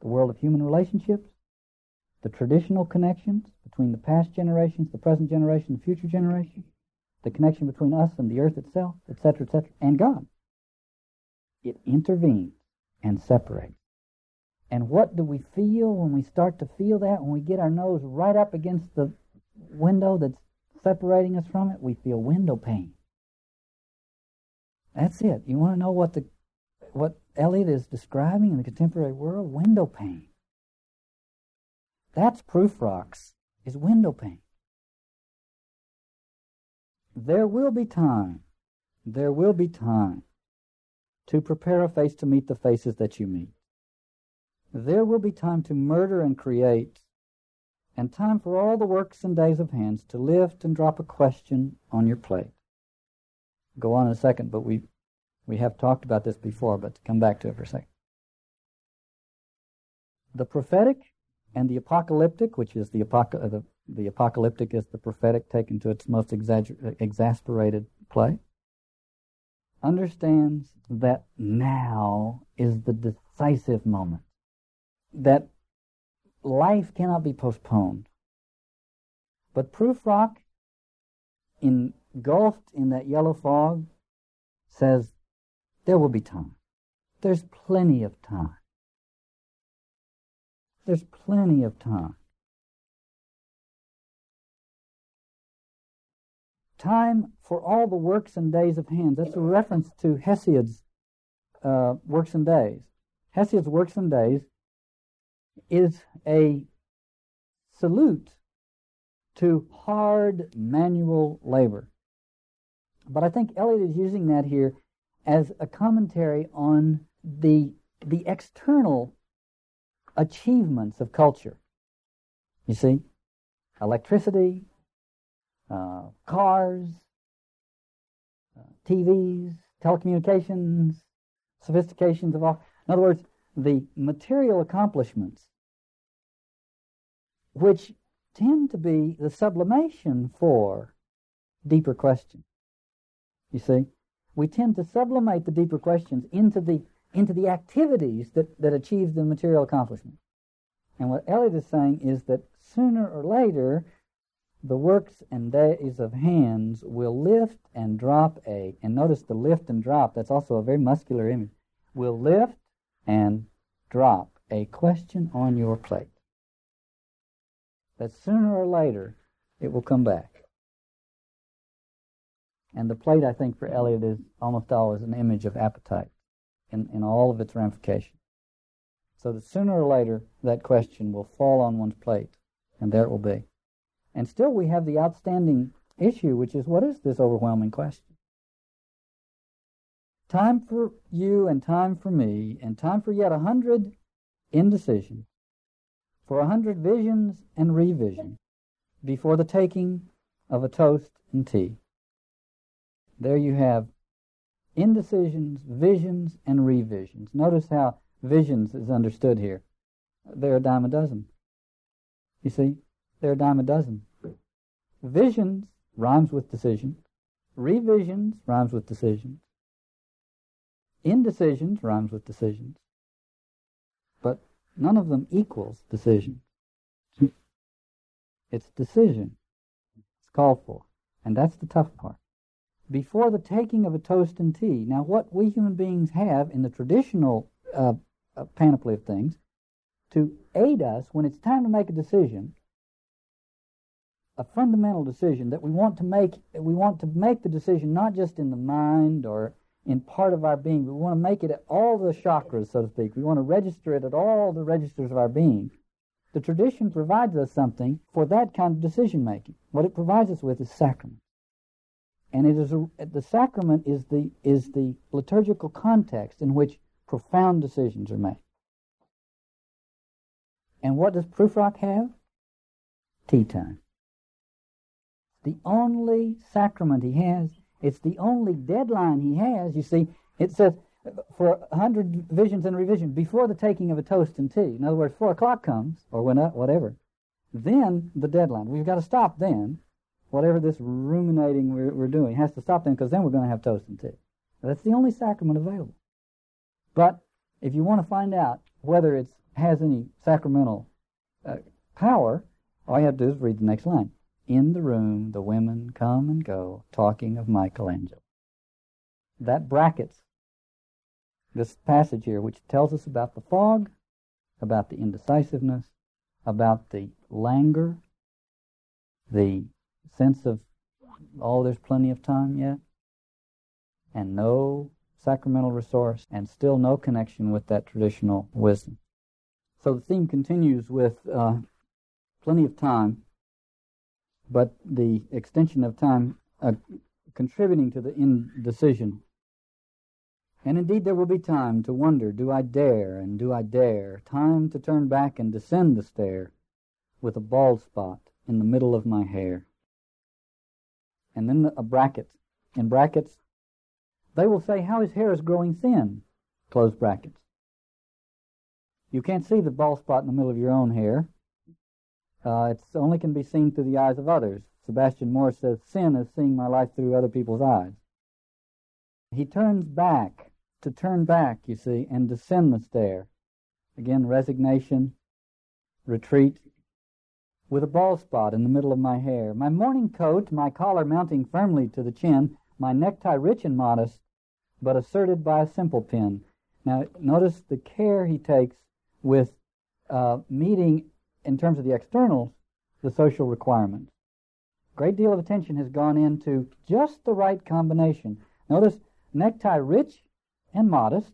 The world of human relationships, the traditional connections between the past generations, the present generation, the future generation, the connection between us and the earth itself, etc., etc., and God. It intervenes and separates. And what do we feel when we start to feel that? When we get our nose right up against the window that's separating us from it, we feel window pane. That's it. You want to know what the what Eliot is describing in the contemporary world? Window pane. That's Prufrock's is window pane. There will be time, there will be time to prepare a face to meet the faces that you meet. There will be time to murder and create, and time for all the works and days of hands to lift and drop a question on your plate. Go on in a second, but we we have talked about this before, but to come back to it for a second. The prophetic and the apocalyptic, which is the, apoc- the the apocalyptic is the prophetic taken to its most exagger- exasperated play, understands that now is the decisive moment, that life cannot be postponed. But Prufrock, engulfed in that yellow fog, says there will be time. There's plenty of time. There's plenty of time. Time for all the works and days of hands. That's a reference to Hesiod's uh, works and days. Hesiod's works and days is a salute to hard manual labor. But I think Eliot is using that here as a commentary on the the external achievements of culture. You see, electricity, uh, cars, uh, TVs, telecommunications, sophistications of all. In other words, the material accomplishments, which tend to be the sublimation for deeper questions. You see, we tend to sublimate the deeper questions into the into the activities that, that achieve the material accomplishment. And what Eliot is saying is that sooner or later, the works and days of hands will lift and drop a, and notice the lift and drop, that's also a very muscular image, will lift and drop a question on your plate. That sooner or later it will come back. And the plate, I think, for Eliot is almost always an image of appetite in, in all of its ramifications. So that sooner or later that question will fall on one's plate, and there it will be. And still we have the outstanding issue, which is what is this overwhelming question? Time for you and time for me, and time for yet a hundred indecisions, for a hundred visions and revisions, before the taking of a toast and tea. There you have indecisions, visions, and revisions. Notice how visions is understood here. They're a dime a dozen. You see, they're a dime a dozen. Visions rhymes with decision. Revisions rhymes with decisions. Indecisions rhymes with decisions. But none of them equals decision. It's decision. It's called for. And that's the tough part. Before the taking of a toast and tea, now what we human beings have in the traditional uh, panoply of things to aid us when it's time to make a decision, a fundamental decision that we want to make. We want to make the decision not just in the mind or in part of our being, but we want to make it at all the chakras, so to speak. We want to register it at all the registers of our being. The tradition provides us something for that kind of decision making. What it provides us with is sacrament. And it is a, the sacrament is the is the liturgical context in which profound decisions are made. And what does Prufrock have? Tea time. The only sacrament he has. It's the only deadline he has. You see, it says for a hundred visions and revisions before the taking of a toast and tea. In other words, four o'clock comes or when whatever. Then the deadline. We've got to stop then. Whatever this ruminating we're, we're doing has to stop then because then we're going to have toast and tea. That's the only sacrament available. But if you want to find out whether it has any sacramental uh, power, all you have to do is read the next line. In the room, the women come and go, talking of Michelangelo. That brackets this passage here, which tells us about the fog, about the indecisiveness, about the languor, the sense of, oh, there's plenty of time yet, and no sacramental resource, and still no connection with that traditional wisdom. So the theme continues with uh, plenty of time, but the extension of time uh, contributing to the indecision and indeed, there will be time to wonder do I dare and do I dare? Time to turn back and descend the stair with a bald spot in the middle of my hair. And then a bracket. In brackets, they will say, How his hair is growing thin. Close brackets. You can't see the bald spot in the middle of your own hair. Uh, it only can be seen through the eyes of others. Sebastian Moore says, Sin is seeing my life through other people's eyes. He turns back to turn back, you see, and descend the stair. Again, resignation, retreat, with a bald spot in the middle of my hair. My morning coat, my collar mounting firmly to the chin, my necktie rich and modest, but asserted by a simple pin. Now, notice the care he takes with uh, meeting, in terms of the externals, the social requirements. A Great deal of attention has gone into just the right combination. Notice necktie rich and modest.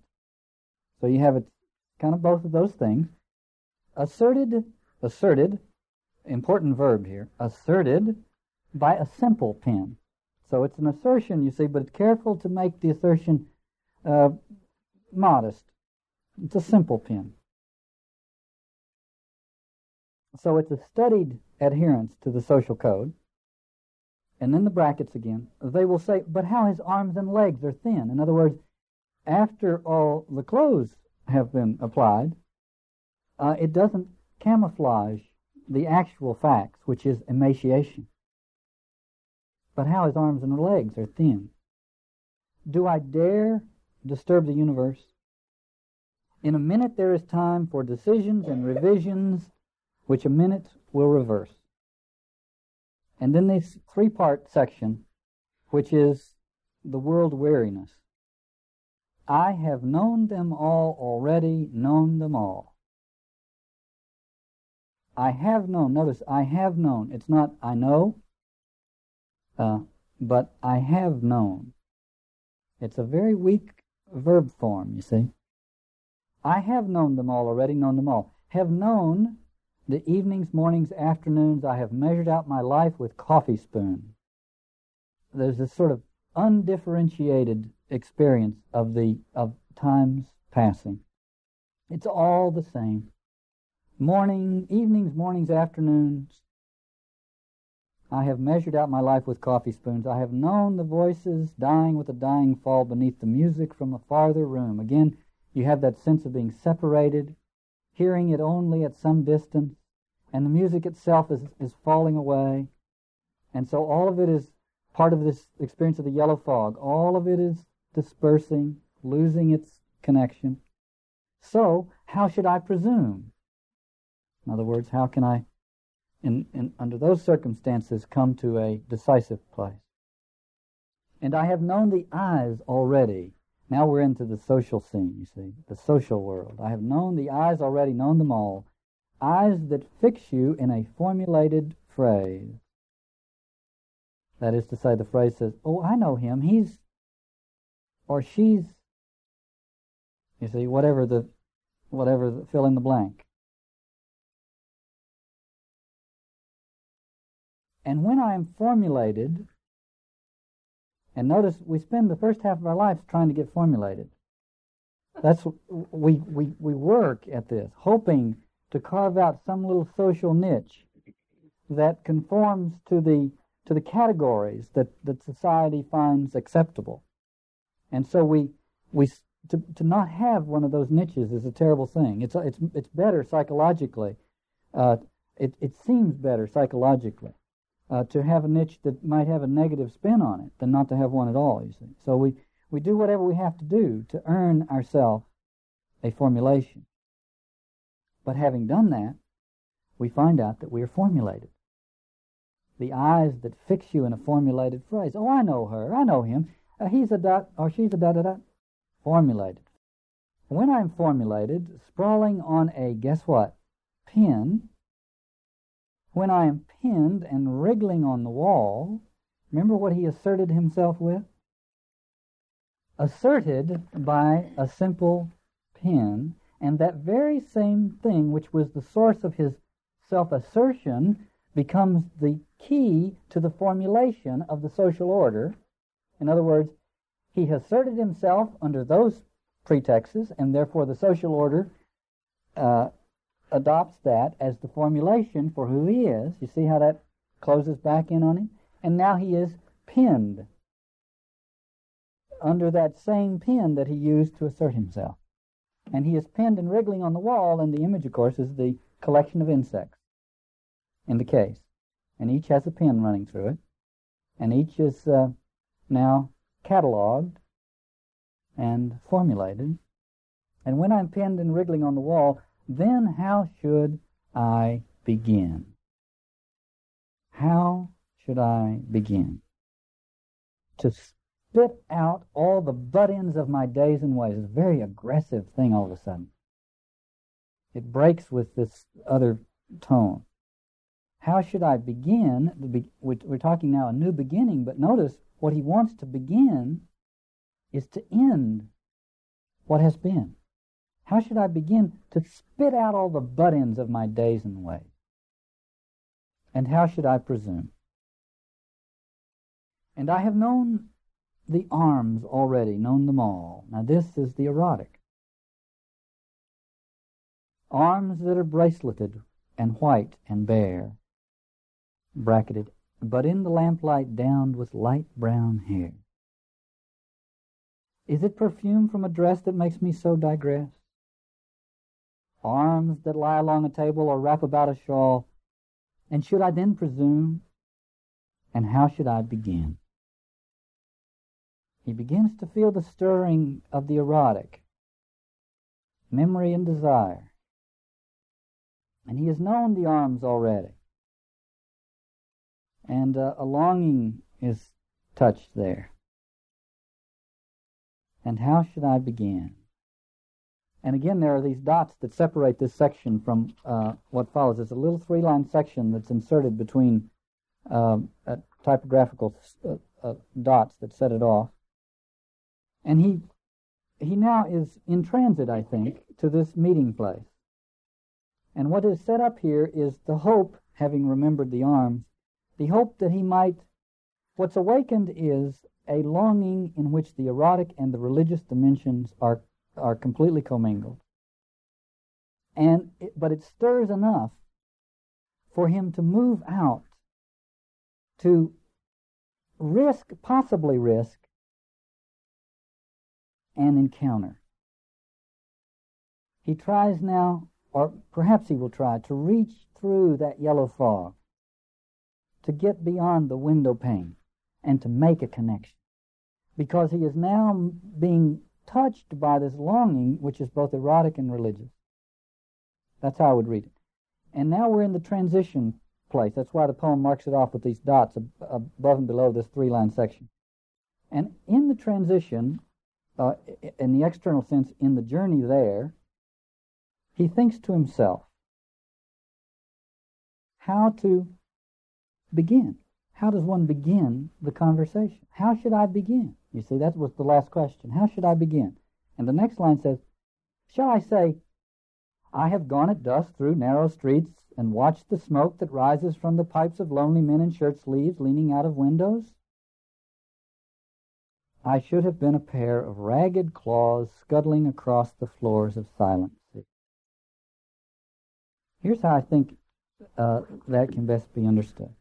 So you have it kind of both of those things. Asserted, asserted, important verb here, asserted by a simple pen. So it's an assertion, you see, but it's careful to make the assertion uh, modest. It's a simple pen. So it's a studied adherence to the social code. And then the brackets again. They will say, but how his arms and legs are thin. In other words, after all the clothes have been applied, uh, it doesn't camouflage the actual facts, which is emaciation. But how his arms and legs are thin. Do I dare disturb the universe? In a minute there is time for decisions and revisions, which a minute will reverse. And then this three part section, which is the world weariness. I have known them all already, known them all. I have known, notice, I have known. It's not I know, uh, but I have known. It's a very weak verb form, you see. I have known them all already, known them all. Have known the evenings, mornings, afternoons. I have measured out my life with coffee spoon. There's this sort of undifferentiated experience of the of times passing. It's all the same. Morning, evenings, mornings, afternoons. I have measured out my life with coffee spoons. I have known the voices dying with a dying fall beneath the music from a farther room. Again, you have that sense of being separated, hearing it only at some distance, and the music itself is, is falling away. And so all of it is part of this experience of the yellow fog. All of it is dispersing, losing its connection. So, how should I presume? In other words, how can I, in, in, under those circumstances, come to a decisive place? And I have known the eyes already. Now we're into the social scene, you see, the social world. I have known the eyes already, known them all. Eyes that fix you in a formulated phrase. That is to say, the phrase says, Oh, I know him. He's, or she's, you see, whatever the, whatever the, fill in the blank. And when I am formulated, and notice we spend the first half of our lives trying to get formulated. That's we we we work at this, hoping to carve out some little social niche that conforms to the to the categories that, that society finds acceptable. And so we we to to not have one of those niches is a terrible thing. It's it's it's better psychologically. Uh, it it seems better psychologically uh, to have a niche that might have a negative spin on it than not to have one at all, you see. So we, we do whatever we have to do to earn ourselves a formulation. But having done that, we find out that we are formulated. The eyes that fix you in a formulated phrase. Oh, I know her. I know him. Uh, he's a dot or she's a dot, dot, dot. Formulated. When I'm formulated, sprawling on a, guess what, pen, when I am pinned and wriggling on the wall, remember what he asserted himself with? Asserted by a simple pin, and that very same thing which was the source of his self assertion becomes the key to the formulation of the social order. In other words, he asserted himself under those pretexts, and therefore the social order uh, adopts that as the formulation for who he is. You see how that closes back in on him? And now he is pinned under that same pin that he used to assert himself. And he is pinned and wriggling on the wall, and the image, of course, is the collection of insects in the case. And each has a pin running through it. And each is uh, now cataloged and formulated. And when I'm pinned and wriggling on the wall, then how should I begin? How should I begin? To spit out all the butt ends of my days and ways is a very aggressive thing all of a sudden. It breaks with this other tone. How should I begin? We're talking now a new beginning, but notice what he wants to begin is to end what has been. How should I begin to spit out all the butt ends of my days and ways? And how should I presume? And I have known the arms already, known them all. Now this is the erotic. Arms that are braceleted and white and bare, bracketed, but in the lamplight downed with light brown hair. Is it perfume from a dress that makes me so digress? Arms that lie along a table or wrap about a shawl. And should I then presume? And how should I begin? He begins to feel the stirring of the erotic, memory and desire. And he has known the arms already. And uh, a longing is touched there. And how should I begin? And again, there are these dots that separate this section from uh, what follows. It's a little three-line section that's inserted between typographical uh, uh, dots that set it off. And he he now is in transit, I think, to this meeting place. And what is set up here is the hope, having remembered the arms, the hope that he might. What's awakened is a longing in which the erotic and the religious dimensions are are completely commingled. And it, but it stirs enough for him to move out to risk, possibly risk, an encounter. He tries now, or perhaps he will try, to reach through that yellow fog, to get beyond the window pane, and to make a connection. Because he is now being touched by this longing, which is both erotic and religious. That's how I would read it. And now we're in the transition place. That's why the poem marks it off with these dots above and below this three line section. And in the transition, uh, in the external sense, in the journey there, he thinks to himself how to begin. How does one begin the conversation? How should I begin? You see, that was the last question. How should I begin? And the next line says, Shall I say, I have gone at dusk through narrow streets and watched the smoke that rises from the pipes of lonely men in shirt sleeves leaning out of windows? I should have been a pair of ragged claws scuttling across the floors of silent sea. Here's how I think uh, that can best be understood.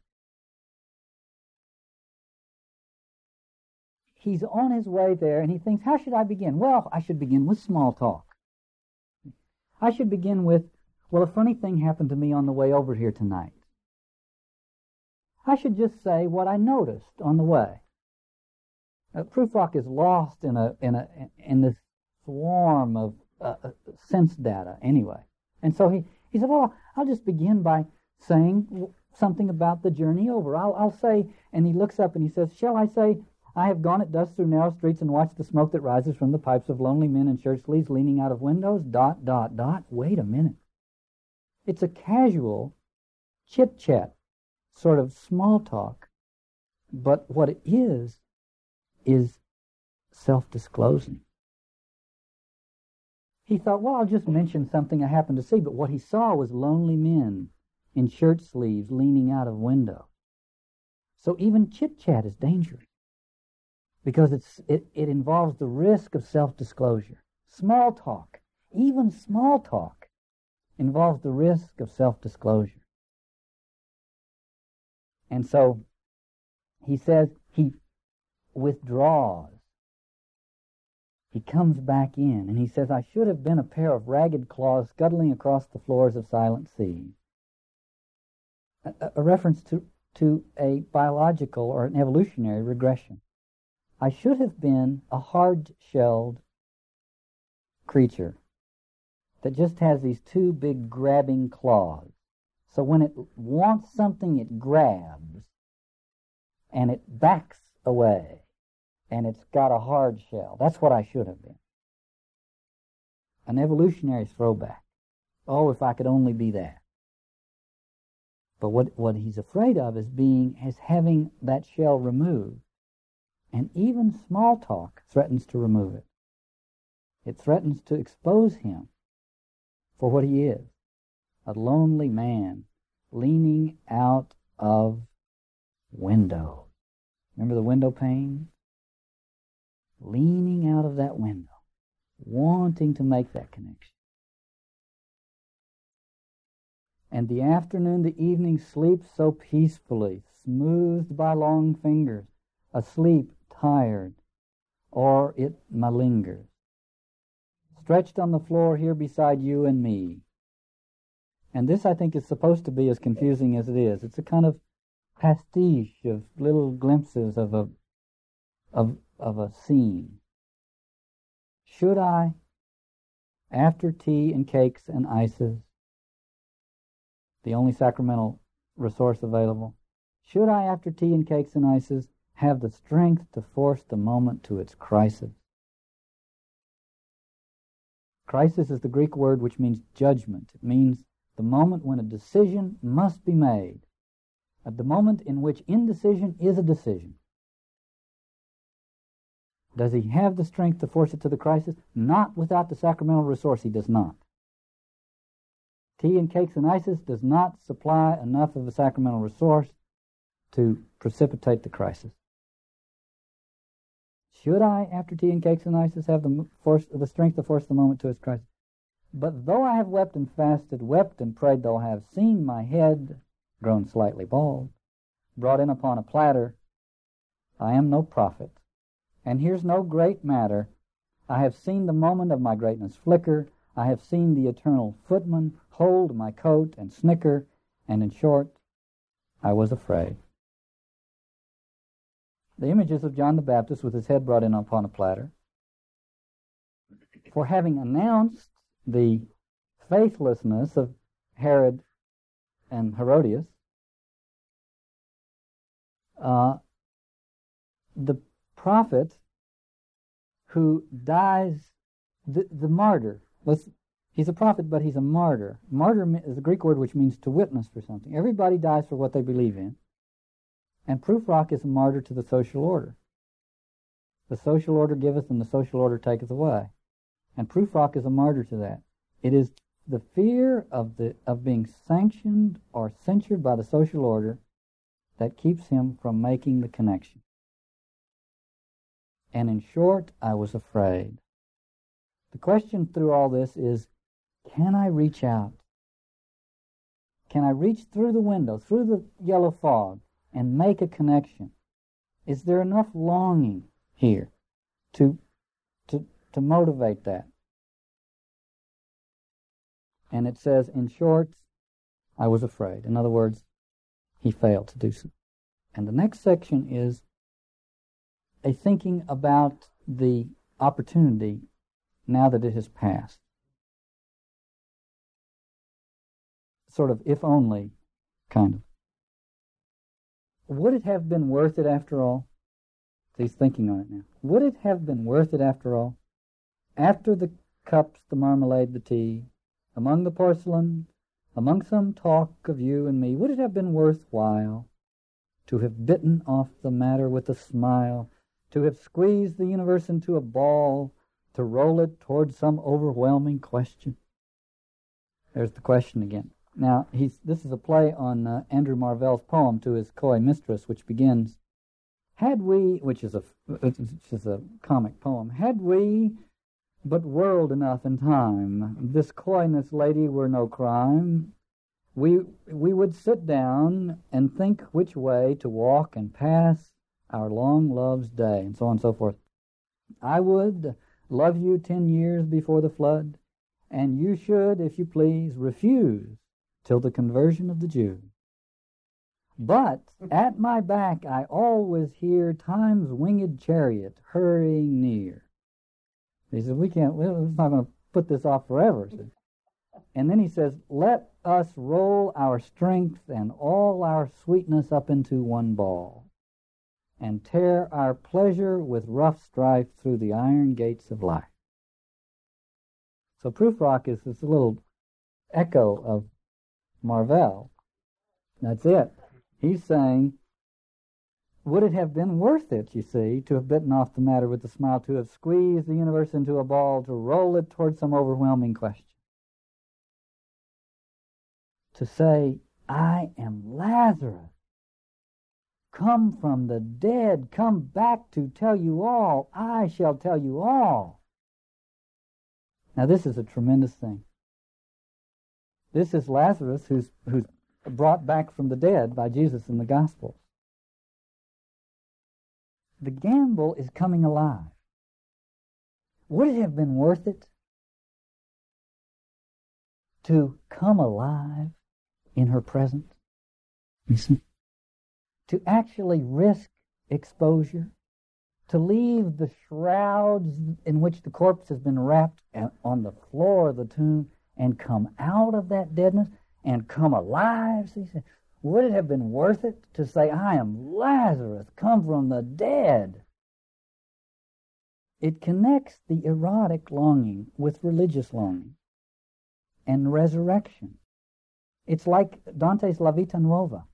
He's on his way there and he thinks, how should I begin? Well, I should begin with small talk. I should begin with, well, a funny thing happened to me on the way over here tonight. I should just say what I noticed on the way. Uh, Prufrock is lost in a in a in this swarm of uh, uh, sense data anyway, and so he he said, "Well, I'll just begin by saying something about the journey over. I'll I'll say." And he looks up and he says, "Shall I say?" I have gone at dusk through narrow streets and watched the smoke that rises from the pipes of lonely men in shirt sleeves leaning out of windows. Dot, dot, dot. Wait a minute. It's a casual chit chat, sort of small talk. But what it is, is self disclosing. He thought, well, I'll just mention something I happened to see, but what he saw was lonely men in shirt sleeves leaning out of windows. So even chit chat is dangerous because it's, it, it involves the risk of self disclosure. Small talk, even small talk, involves the risk of self disclosure. And so he says he withdraws. He comes back in and he says, I should have been a pair of ragged claws scuttling across the floors of silent seas. A, a reference to, to a biological or an evolutionary regression. I should have been a hard shelled creature that just has these two big grabbing claws. So when it wants something, it grabs and it backs away and it's got a hard shell. That's what I should have been. An evolutionary throwback. Oh, if I could only be that. But what, what he's afraid of is being is having that shell removed. And even small talk threatens to remove it. It threatens to expose him for what he is. A lonely man leaning out of window. Remember the window pane? Leaning out of that window, wanting to make that connection. And the afternoon, the evening sleeps so peacefully, smoothed by long fingers, asleep, tired, or it malingers. Stretched on the floor here beside you and me. And this, I think, is supposed to be as confusing as it is. It's a kind of pastiche of little glimpses of a of of a scene. Should I, after tea and cakes and ices, the only sacramental resource available, should I, after tea and cakes and ices, have the strength to force the moment to its crisis? Crisis is the Greek word which means judgment. It means the moment when a decision must be made at the moment in which indecision is a decision. Does he have the strength to force it to the crisis? Not without the sacramental resource, he does not. Tea and cakes and ices does not supply enough of a sacramental resource to precipitate the crisis. Should I, after tea and cakes and ices, have the, force, the strength to force the moment to its crisis? But though I have wept and fasted, wept and prayed, though I have seen my head grown slightly bald, brought in upon a platter. I am no prophet, and here's no great matter. I have seen the moment of my greatness flicker. I have seen the eternal footman hold my coat and snicker, and in short, I was afraid. The images of John the Baptist with his head brought in upon a platter, for having announced the faithlessness of Herod and Herodias, uh, the prophet who dies, the, the martyr, let's, he's a prophet, but he's a martyr. Martyr is a Greek word which means to witness for something. Everybody dies for what they believe in. And Prufrock is a martyr to the social order. The social order giveth and the social order taketh away. And Prufrock is a martyr to that. It is the fear of the of being sanctioned or censured by the social order that keeps him from making the connection. And in short, I was afraid. The question through all this is can I reach out? Can I reach through the window, through the yellow fog, and make a connection? Is there enough longing here to, to, to motivate that? And it says, in short, I was afraid. In other words, he failed to do so. And the next section is a thinking about the opportunity now that it has passed. Sort of if only kind of. Would it have been worth it after all? He's thinking on it now. Would it have been worth it after all? After the cups, the marmalade, the tea, among the porcelain, among some talk of you and me, would it have been worth while to have bitten off the matter with a smile, to have squeezed the universe into a ball, to roll it toward some overwhelming question? There's the question again. Now, he's, this is a play on uh, Andrew Marvell's poem to his coy mistress, which begins, Had we, which is a, which is a comic poem, had we but world enough in time. This coyness, lady, were no crime. We, we would sit down and think which way to walk and pass our long love's day, and so on and so forth. I would love you ten years before the flood, and you should, if you please, refuse till the conversion of the Jews. But at my back I always hear time's winged chariot hurrying near. He says, we can't, we're not going to put this off forever. *laughs* And then he says, let us roll our strength and all our sweetness up into one ball and tear our pleasure with rough strife through the iron gates of life. So Prufrock is this little echo of Marvell. That's it. He's saying would it have been worth it, you see, to have bitten off the matter with a smile, to have squeezed the universe into a ball, to roll it toward some overwhelming question? To say, I am Lazarus, come from the dead, come back to tell you all, I shall tell you all. Now, this is a tremendous thing. This is Lazarus who's, who's brought back from the dead by Jesus in the Gospels the gamble is coming alive. Would it have been worth it to come alive in her presence? You see? To actually risk exposure, to leave the shrouds in which the corpse has been wrapped on the floor of the tomb and come out of that deadness and come alive. See, would it have been worth it to say, I am Lazarus, come from the dead? It connects the erotic longing with religious longing and resurrection. It's like Dante's La Vita Nuova.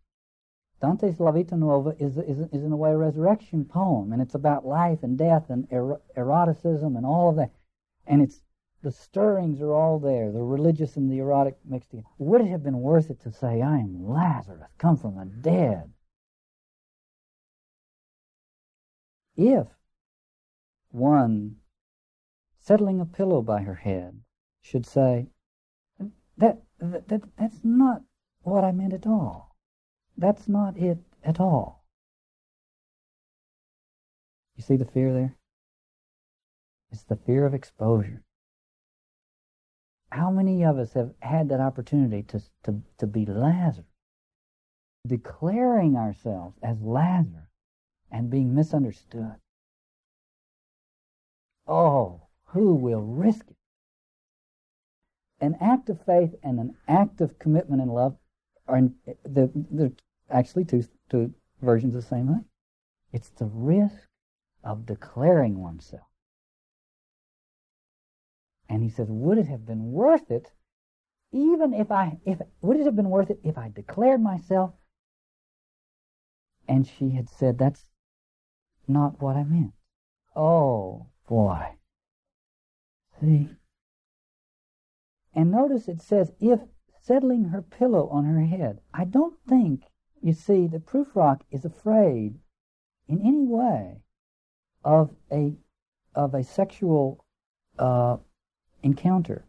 Dante's La Vita Nuova is, is, is in a way a resurrection poem, and it's about life and death and er- eroticism and all of that. And it's the stirrings are all there, the religious and the erotic mixed together. Would it have been worth it to say, I am Lazarus, come from the dead? If one, settling a pillow by her head, should say, that, that, that that's not what I meant at all. That's not it at all. You see the fear there? It's the fear of exposure. How many of us have had that opportunity to, to, to be Lazarus? Declaring ourselves as Lazarus and being misunderstood. Oh, who will risk it? An act of faith and an act of commitment and love are in, they're, they're actually two, two versions of the same thing. It's the risk of declaring oneself And he says, Would it have been worth it, even if I, if, would it have been worth it if I declared myself? And she had said, That's not what I meant. Oh, boy. See? And notice it says, if settling her pillow on her head. I don't think, you see, that Prufrock is afraid in any way of a of a sexual uh, encounter.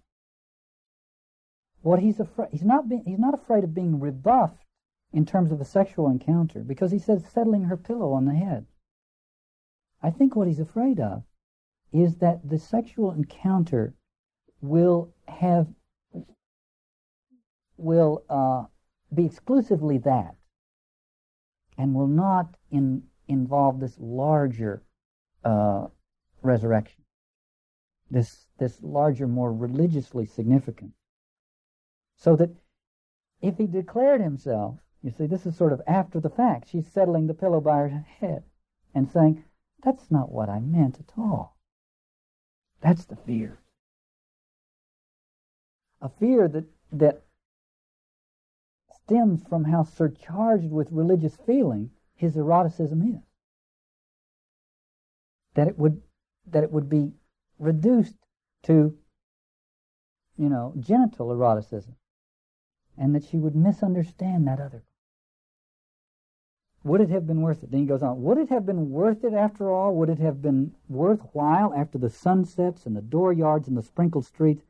What he's afraid he's not being, he's not afraid of being rebuffed in terms of a sexual encounter because he says settling her pillow on the head. I think what he's afraid of is that the sexual encounter will have will uh, be exclusively that and will not in, involve this larger uh, resurrection, this, this larger, more religiously significant. So that if he declared himself, you see, this is sort of after the fact. She's settling the pillow by her head and saying, That's not what I meant at all. That's the fear. A fear that, that stems from how surcharged with religious feeling his eroticism is. That it would that it would be reduced to, you know, genital eroticism, and that she would misunderstand that other. Would it have been worth it? Then he goes on. Would it have been worth it after all? Would it have been worthwhile after the sunsets and the dooryards and the sprinkled streets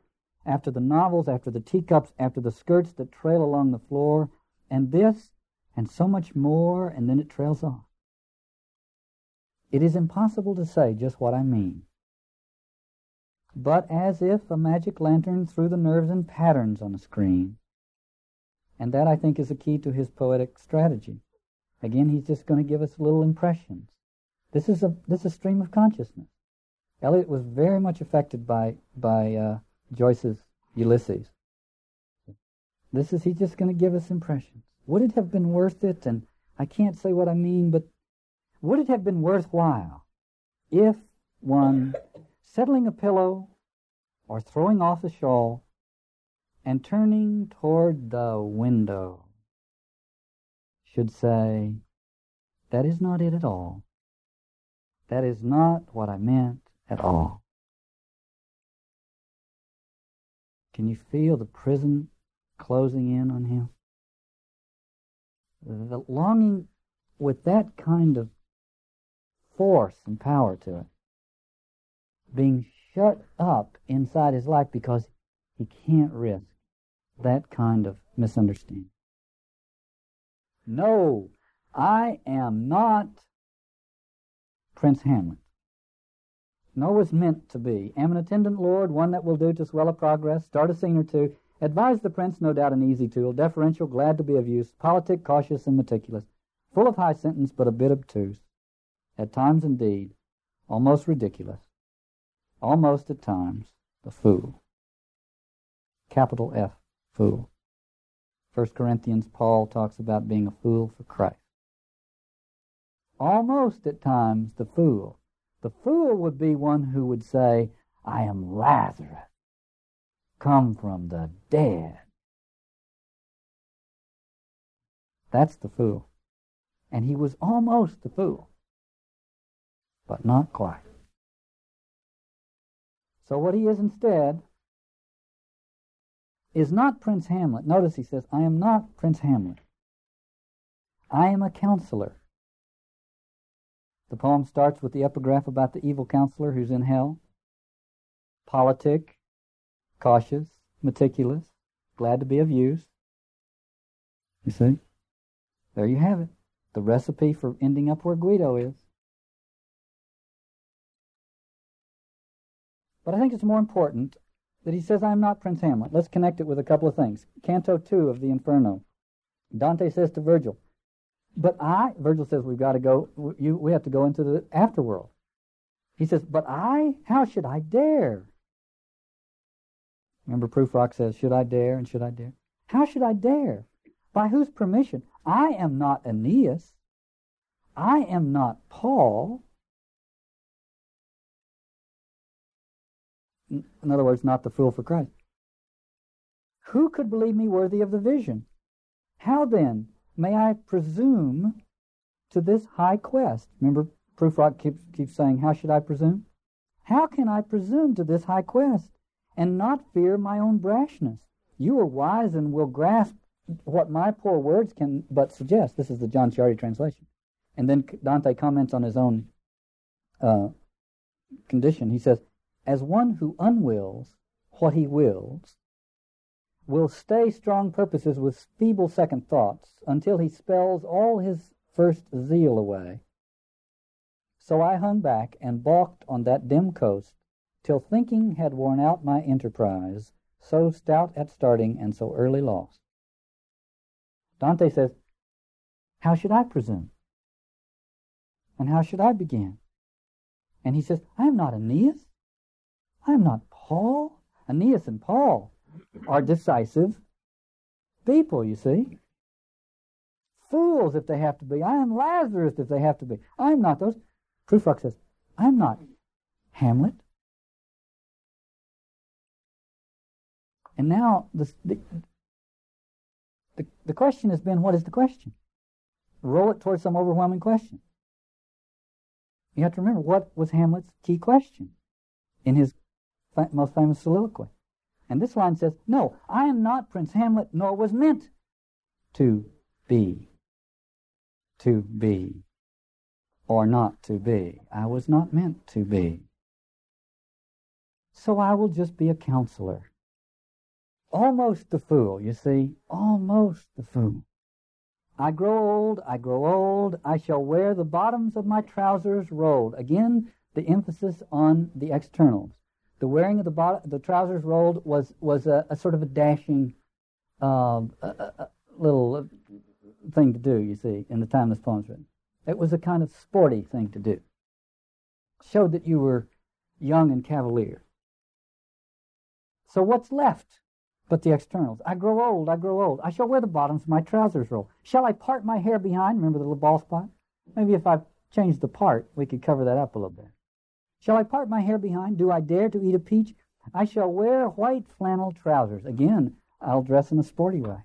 after the novels, after the teacups, after the skirts that trail along the floor, and this, and so much more, and then it trails off. It is impossible to say just what I mean. But as if a magic lantern threw the nerves and patterns on a screen. And that, I think, is a key to his poetic strategy. Again, he's just going to give us little impressions. This is a this is a stream of consciousness. Eliot was very much affected by by uh, Joyce's Ulysses. This is, he's just going to give us impressions. Would it have been worth it? And I can't say what I mean, but would it have been worthwhile if one settling a pillow or throwing off a shawl and turning toward the window should say, That is not it at all. That is not what I meant at all. Can you feel the prison closing in on him? The longing with that kind of force and power to it, being shut up inside his life because he can't risk that kind of misunderstanding. No, I am not Prince Hamlet nor was meant to be. Am an attendant lord, one that will do to swell a progress, start a scene or two. Advise the prince, no doubt an easy tool, deferential, glad to be of use, politic, cautious, and meticulous, full of high sentence, but a bit obtuse. At times, indeed, almost ridiculous. Almost at times, the fool. Capital F, fool. First Corinthians, Paul talks about being a fool for Christ. Almost at times, the fool the fool would be one who would say, I am Lazarus, come from the dead. That's the fool. And he was almost the fool, but not quite. So what he is instead is not Prince Hamlet. Notice he says, I am not Prince Hamlet. I am a counselor. The poem starts with the epigraph about the evil counselor who's in hell. Politic, cautious, meticulous, glad to be of use. You see? There you have it. The recipe for ending up where Guido is. But I think it's more important that he says, I am not Prince Hamlet. Let's connect it with a couple of things. Canto 2 of the Inferno. Dante says to Virgil, but I, Virgil says, we've got to go, you, we have to go into the afterworld. He says, but I, how should I dare? Remember, Prufrock says, should I dare and should I dare? How should I dare? By whose permission? I am not Aeneas. I am not Paul. In other words, not the fool for Christ. Who could believe me worthy of the vision? How then may I presume to this high quest? Remember, Prufrock keeps, keeps saying, How should I presume? How can I presume to this high quest and not fear my own brashness? You are wise and will grasp what my poor words can but suggest. This is the John Ciardi translation. And then Dante comments on his own uh, condition. He says, As one who unwills what he wills, will stay strong purposes with feeble second thoughts until he spells all his first zeal away. So I hung back and balked on that dim coast till thinking had worn out my enterprise, so stout at starting and so early lost. Dante says, How should I presume? And how should I begin? And he says, I am not Aeneas. I am not Paul. Aeneas and Paul are decisive people, you see. Fools if they have to be. I am Lazarus if they have to be. I'm not those. Prufrock says, I'm not Hamlet. And now the, the, the, the question has been, what is the question? Roll it towards some overwhelming question. You have to remember what was Hamlet's key question in his most famous soliloquy. And this line says, No, I am not Prince Hamlet, nor was meant to be. To be. Or not to be. I was not meant to be. So I will just be a counselor. Almost the fool, you see. Almost the fool. I grow old, I grow old, I shall wear the bottoms of my trousers rolled. Again, the emphasis on the externals. The wearing of the, bot- the trousers rolled was, was a, a sort of a dashing uh, a, a little thing to do, you see, in the time this poem's written. It was a kind of sporty thing to do. Showed that you were young and cavalier. So what's left? but the externals. I grow old, I grow old. I shall wear the bottoms of my trousers roll. Shall I part my hair behind? Remember the little bald spot? Maybe if I change the part, we could cover that up a little bit. Shall I part my hair behind? Do I dare to eat a peach? I shall wear white flannel trousers. Again, I'll dress in a sporty way.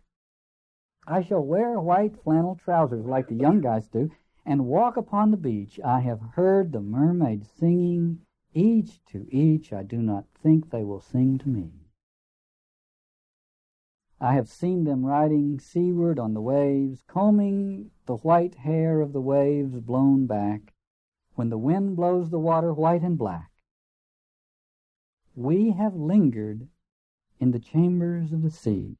I shall wear white flannel trousers like the young guys do and walk upon the beach. I have heard the mermaids singing, each to each. I do not think they will sing to me. I have seen them riding seaward on the waves, combing the white hair of the waves blown back, when the wind blows the water white and black. We have lingered in the chambers of the sea,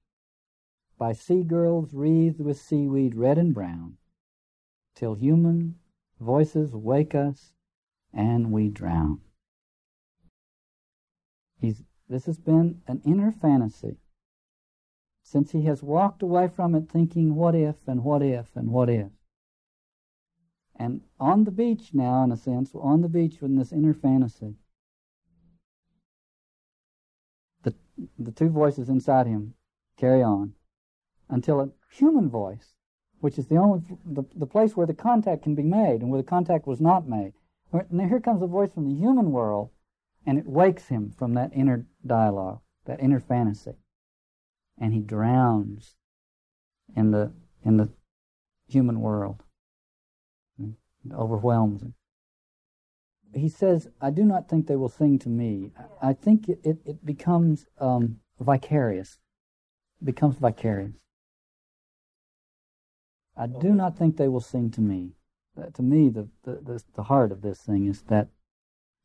by sea girls wreathed with seaweed red and brown, till human voices wake us and we drown. He's, this has been an inner fantasy since he has walked away from it thinking, what if, and what if, and what if. And on the beach now, in a sense, on the beach with this inner fantasy, the, the two voices inside him carry on until a human voice, which is the only the, the place where the contact can be made and where the contact was not made. And here comes a voice from the human world, and it wakes him from that inner dialogue, that inner fantasy and he drowns in the in the human world. Overwhelms him. He says, "I do not think they will sing to me. I think it it, it becomes um, vicarious. It becomes vicarious. I do not think they will sing to me. Uh, to me, the the the heart of this thing is that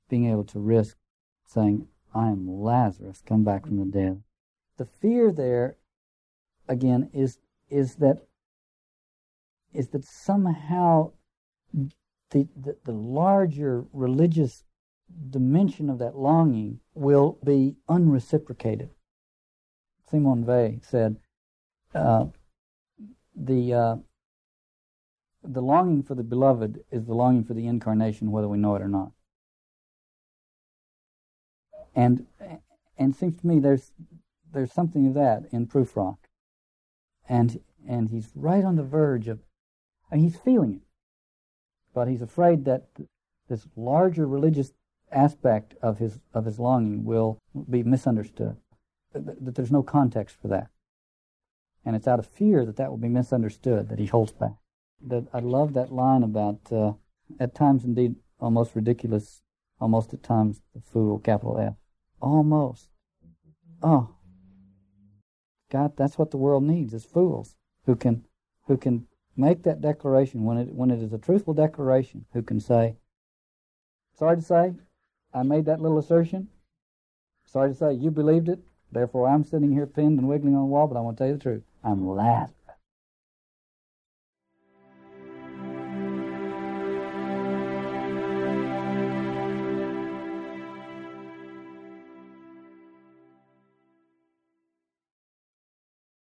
being able to risk saying, "I am Lazarus, come back from the dead." the fear there again is is that is that somehow the, the, the larger religious dimension of that longing will be unreciprocated. Simone Weil said, uh, the uh, the longing for the beloved is the longing for the incarnation, whether we know it or not. And and seems to me there's there's something of that in Prufrock. And and he's right on the verge of and he's feeling it. But he's afraid that this larger religious aspect of his of his longing will be misunderstood. That there's no context for that, and it's out of fear that that will be misunderstood that he holds back. That I love that line about uh, at times indeed almost ridiculous, almost at times the fool, capital F, almost. Oh, God, that's what the world needs is fools who can who can make that declaration when it when it is a truthful declaration, who can say, Sorry to say, I made that little assertion. Sorry to say, you believed it. Therefore, I'm sitting here pinned and wiggling on the wall, but I want to tell you the truth. I'm laughing.